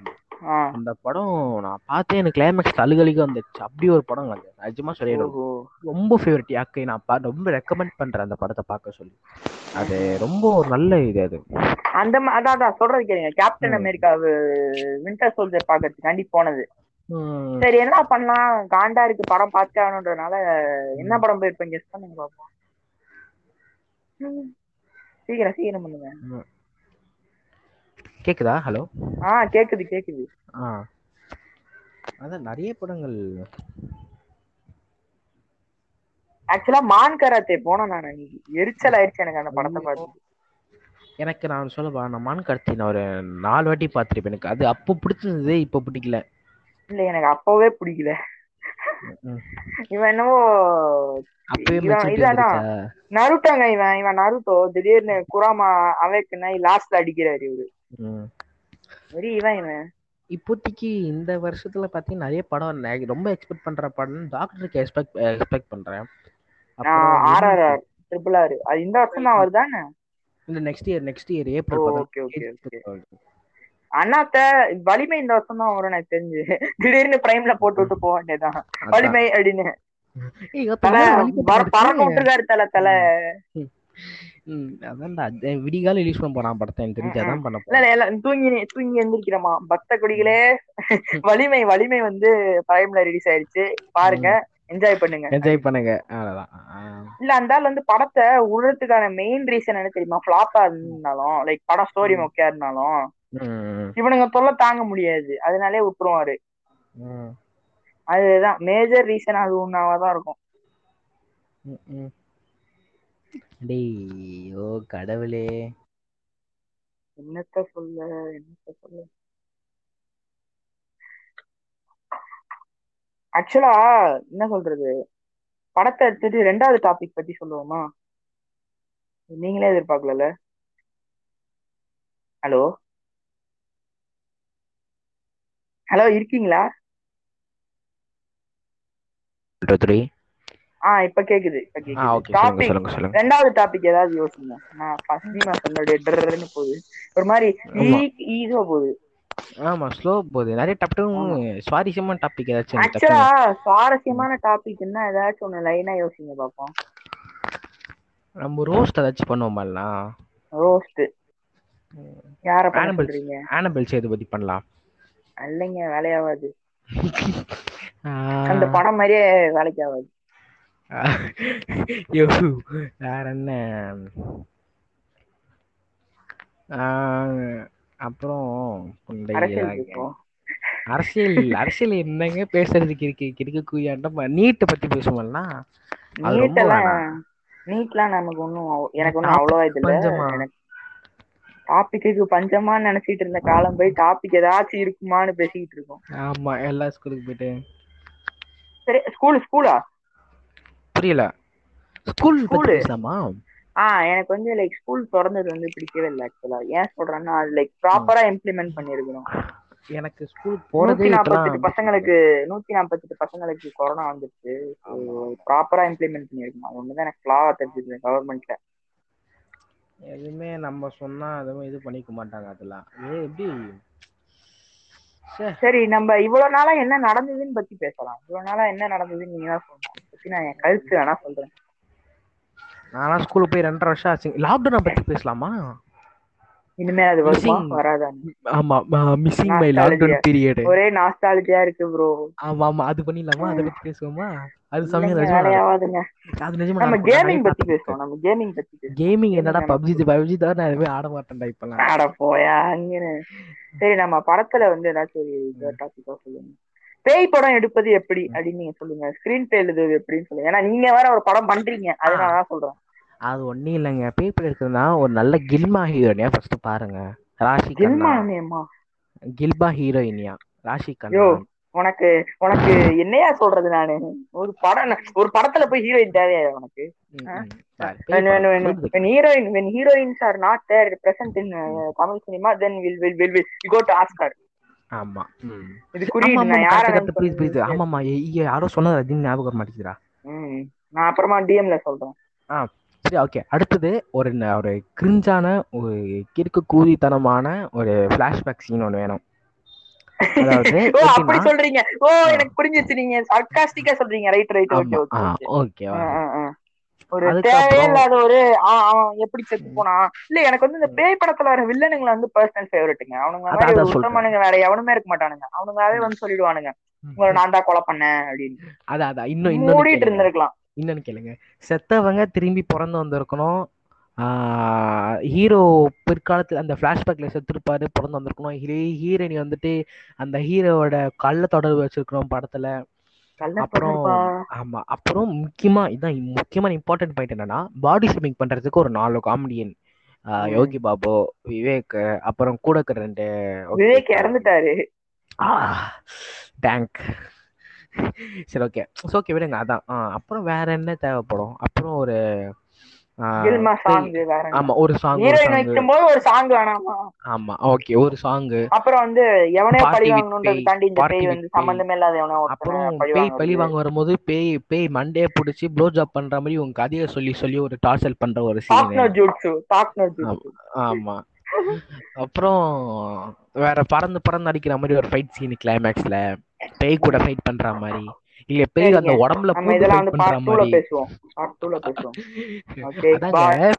அந்த படம் நான் பார்த்தேன் எனக்கு கிளைமேக்ஸ் அழுகலிக வந்துச்சு அப்படி ஒரு படம் அது நிஜமா சொல்லிடும் ஓஹோ. ரொம்ப ஃபேவரட் யாக்கை. நான் ரொம்ப ரெக்கமெண்ட் பண்றேன் அந்த படத்தை பார்க்க சொல்லி. அது ரொம்ப ஒரு நல்ல இது அது. அந்த அதான் அதான். சொல்றது கேளுங்க. கேப்டன். அமெரிக்கா வின்டர் சோல்ஜர் பாக்கிறதுக்காண்டி போனது. சரி என்ன பண்ணலாம்? காண்டா இருக்கு படம் பார்த்தே ஆகணுன்றதுனால என்ன படம் போயிருப்பேன் கெஸ்ட் பண்ணுங்க பாப்போம். சீக்கிரம் சீக்கிரம் பண்ணுங்க. கேக்குதா? ஹலோ? ஆ கேக்குது கேக்குது. ஆ. அதான் நிறைய படங்கள். ஆக்சுவலா மான் கராத்தே போனேன் நான். அன்னைக்கு. எரிச்சல் ஆயிடுச்சு எனக்கு அந்த படத்தை பார்த்து. எனக்கு நான் சொல்லவா நான் மான் கடத்தி நான் ஒரு நாலு வாட்டி பார்த்துருப்பேன். எனக்கு அது அப்போ பிடிச்சது இப்போ பிடிக்கல. இல்ல எனக்கு அப்பவே பிடிக்கல. இவன் என்னவோ வந்துருச்சா நருட்டோங்க இவன் இவன் நருட்டோ திடீர்னு குராமா அவேக்குனா லாஸ்ட்ல அடிக்கிறாரு இவரு. வெறி இவன் இவன் இப்போதைக்கு இந்த வருஷத்துல பார்த்தீங்கன்னா நிறைய படம் நான் ரொம்ப எக்ஸ்பெக்ட் பண்ற படம் டாக்டருக்கு எக்ஸ்பெக்ட் எக்ஸ்பெக்ட் பண்றேன். ஆர்ஆர்ஆர் ட்ரிபிள் ஆர் அது இந்த வருஷம் தான் வருதானே இந்த next year next year April okay okay okay Annaatthe Valimai இந்த வருஷம் தான் வரும் எனக்கு தெரிஞ்சு. திடீர்னு பிரைம்ல போட்டு விட்டு போக வேண்டியதுதான். வலிமை அப்படின்னு. பறக்க விட்டுருக்காரு தலை தலை. அதான்டா. விடிகால ரிலீஸ் பண்ண போறான் படத்தை. எனக்கு தெரிஞ்சு அதான் பண்ண போறான். தூங்கி தூங்கி எந்திரிக்கிறோமா பக்த கொடிகளே. வலிமை வலிமை வந்து பிரைம்ல ரிலீஸ் ஆயிருச்சு. பாருங்க. என்ஜாய் பண்ணுங்க. என்ஜாய் பண்ணுங்க. இல்ல அந்த ஆள் வந்து படத்தை உடுறதுக்கான மெயின் ரீசன் என்ன தெரியுமா? ஃபிளாப்பா இருந்தாலும் லைக் படம் ஸ்டோரி. மொக்கையா இருந்தாலும் இவனுங்க தொல்லை தாங்க முடியாது. அதனாலே விட்டுருவாரு. அதுதான். மேஜர் ரீசன் அது ஒன்னாவதான் இருக்கும். டேய் ஓ கடவுளே. என்னத்த சொல்ல என்னத்த சொல்ல? ஆக்சுவலா என்ன சொல்றது? படத்தை எடுத்துட்டு ரெண்டாவது டாபிக் பத்தி சொல்லுவோமா? நீங்களே எதிர்பார்க்கல ஹலோ ஹலோ இருக்கீங்களா? த்ரீ ஆ இப்ப கேக்குது இப்ப கேக்குது. டாபிக் ரெண்டாவது டாபிக் ஏதாவது யோசிங்க. நான் ஃபர்ஸ்ட் நான் சொன்னோட டர்ன்னு போகுது. ஒரு மாதிரி. ஈஸியா போகுது. ஆமா ஸ்லோ போகுது. நிறைய டப்பு. சுவாரஸ்யமான டாபிக் ஏதாச்சும் ஆக்சுவலா சுவாரஸ்யமான டாபிக் என்ன ஏதாச்சும் ஒண்ணு லைனா யோசிங்க பாப்போம். நம்ம ரோஸ்ட் ஏதாச்சும் பண்ணுவோம்ல ரோஸ்ட் யார பண்ண ஆனபிள்ஸ் சொல்றீங்க? எது பத்தி பண்ணலாம்? இல்லைங்க வேலையாவாது. அந்த படம் மாதிரியே வேலைக்கு ஆகாது யோ வேற என்ன? அப்புறம் அரசியல் அரசியல் என்னங்க பேசுறதுக்கு இருக்கு கிறுக்கு குய்யாண்டம். நீட்டை பத்தி பேசுவோம்னா. நீட்லாம் நமக்கு ஒன்றும் எனக்கு ஒன்றும் Topic அவ்வளோவா இது இல்ல டாபிக்கு பஞ்சமான்னு நினைச்சிட்டு இருந்த காலம் போய் டாபிக் ஏதாச்சும் இருக்குமான்னு பேசிக்கிட்டு இருக்கோம். ஆமா எல்லா ஸ்கூலுக்கு போயிட்டு. சரி ஸ்கூல் ஸ்கூலா புரியல. ஸ்கூல். பேசலாமா? ஆ எனக்கு வந்து லைக் ஸ்கூல் திறந்தது வந்து பிடிக்கவே இல்லை ஆக்சுவலா ஏன் சொல்றேன்னா அது லைக் ப்ராப்பரா இம்ப்ளிமெண்ட் பண்ணிருக்கணும். எனக்கு ஸ்கூல் போறதே நாற்பத்தெட்டு பசங்களுக்கு நூத்தி நாற்பத்தெட்டு பசங்களுக்கு கொரோனா வந்துருச்சு. ப்ராப்பரா இம்ப்ளிமெண்ட் பண்ணிருக்கணும். அது ஒண்ணுதான் எனக்கு ஃபிளாவா தெரிஞ்சது கவர்மெண்ட்ல எதுவுமே நம்ம சொன்னா எதுவும் இது பண்ணிக்க மாட்டாங்க அதெல்லாம். ஏ எப்படி. சரி. நம்ம இவ்வளவு நாளா என்ன நடந்ததுன்னு பத்தி பேசலாம். இவ்வளவு நாளா என்ன நடந்ததுன்னு நீங்க தான் சொல்லணும். பத்தி நான் என் கருத்து வேணா சொல்றேன். நான்லாம் ஸ்கூலுக்கு போய் ரெண்டரை வருஷம் ஆச்சு. லாக்டவுனை பத்தி பேசலாமா? இனிமே அது Missing. வராதான்னு ஆமா மிஸ்ஸிங் Nostalgia. லாக்டவுன் பீரியட் ஒரே நாஸ்டாலஜியா இருக்கு ப்ரோ ஆமா ஆமா. அது பண்ணிடலாமா? அதை பத்தி பேசுவோமா? அது சமயம் அது நிஜமா நம்ம. கேமிங் பத்தி பேசுவோம். நம்ம கேமிங் பத்தி கேமிங் என்னடா பப்ஜி பப்ஜி தான் நான் எதுவுமே ஆட மாட்டேன்டா இப்பெல்லாம். அட போயா அங்கன்னு. சரி நம்ம படத்துல வந்து ஏதாச்சும் ஒரு டாபிக்கா சொல்லுங்க. பேய் படம் எடுப்பது எப்படி அப்படின்னு நீங்க சொல்லுங்க. ஸ்கிரீன் பே எழுதுவது எப்படின்னு சொல்லுங்க. ஏன்னா நீங்க வேற ஒரு படம் பண்றீங்க. அதனால தான் சொல்றேன் அது ஒண்ணும் இல்லைங்க. பேப்பர் எடுக்கிறதுனா ஒரு நல்ல கில்மா ஹீரோயினியா ஃபர்ஸ்ட் பாருங்க. ராஷி கில்மா கில்பா ஹீரோயினியா. ராஷி கண்ணா. உனக்கு உனக்கு என்னையா சொல்றது நானு ஒரு படம் ஒரு படத்துல போய் ஹீரோயின் தேவையா உனக்கு ம், ஆ? ம். பாரு, when பேய் when படம். when சொல்லுது. when heroine when heroines are not there present in uh, Tamil cinema then will will will will you go to Oscar ஆமா. இது குறியீடு யார புரியுது புரியுது ஆமாமா யாரோ சொன்னது அது ஞாபகம் மாட்டேங்குதுடா நான் அப்புறமா டிஎம்ல சொல்றேன் சரி ஓகே அடுத்தது ஒரு ஒரு கிரிஞ்சான ஒரு கிறுக்கு கூதித்தனமான ஒரு ஃபிளாஷ்பேக் சீன் ஒன்று வேணும் ஓ அப்படி சொல்றீங்க. ஓ. எனக்கு புரிஞ்சிச்சு நீங்க. சர்க்காஸ்டிக்கா சொல்றீங்க. ரைட் ரைட் ஓகே ஓகே ஒரு தேவையில்லாத ஒரு அவன் எப்படி செத்து போனான் இல்ல எனக்கு வந்து இந்த பேய் படத்துல வர வில்லனுங்களை வந்து பர்சனல் ஃபேவரட்டுங்க அவனுங்க உத்தமனுங்க வேற எவனுமே இருக்க மாட்டானுங்க. அவனுங்களாவே வந்து சொல்லிடுவானுங்க. உங்களை நான் தான் கொலை பண்ணேன் அப்படின்னு. அதான் அதான். இன்னும் இன்னொன்னு மூடிட்டு. இருந்திருக்கலாம். இன்னொன்னு கேளுங்க. செத்தவங்க திரும்பி பிறந்து வந்திருக்கணும். ஹீரோ பிற்காலத்துல அந்த ஃபிளாஷ்பேக்ல செத்துருப்பாரு பிறந்து வந்திருக்கணும். ஹீரோயினி வந்துட்டு அந்த ஹீரோவோட கள்ள தொடர்பு வச்சிருக்கணும் படத்துல. அப்புறம்? ஆமா அப்புறம் முக்கியமா இதான் முக்கியமான இம்பார்ட்டன்ட் பாயிண்ட் என்னன்னா பாடி ஷேமிங் பண்றதுக்கு ஒரு நாலு காமெடியன். யோகி பாபு விவேக் அப்புறம் கூட இருக்கிற ரெண்டு விவேக் இறந்துட்டாரு. டேங்க் சரி ஓகே ஓகே விடுங்க அதான். அப்புறம் வேற என்ன தேவைப்படும்? அப்புறம் ஒரு ஆமா ஒரு சாங் ஒரு சாங் ஆமா ஓகே ஒரு சாங் அப்புறம் வந்து எவனே Party பழி with வாங்கணும்ன்றது பேய், தாண்டி இந்த Party பேய் with வந்து பேய். சம்பந்தமே இல்லாத எவனோ அப்புறம் ஒருத்தனை பழி பேய் பழி வாங்குறது வாங்க வரும்போது பேய் பேய் மண்டே புடிச்சு ப்ளோ ஜாப் பண்ற மாதிரி உங்க கதையை சொல்லி சொல்லி ஒரு டார்ச்சல் பண்ற ஒரு சீன் ஆமா அப்புறம் வேற பறந்து பறந்து அடிக்கிற மாதிரி ஒரு ஃபைட் சீன் கிளைமேக்ஸ்ல பேய் கூட ஃபைட் பண்ற மாதிரி. இல்ல பேய் அந்த. உடம்புல பூந்து இதெல்லாம் வந்து பார்ட் பேசுவோம். பார்ட் டூல பேசுவோம். ஓகே அதாங்க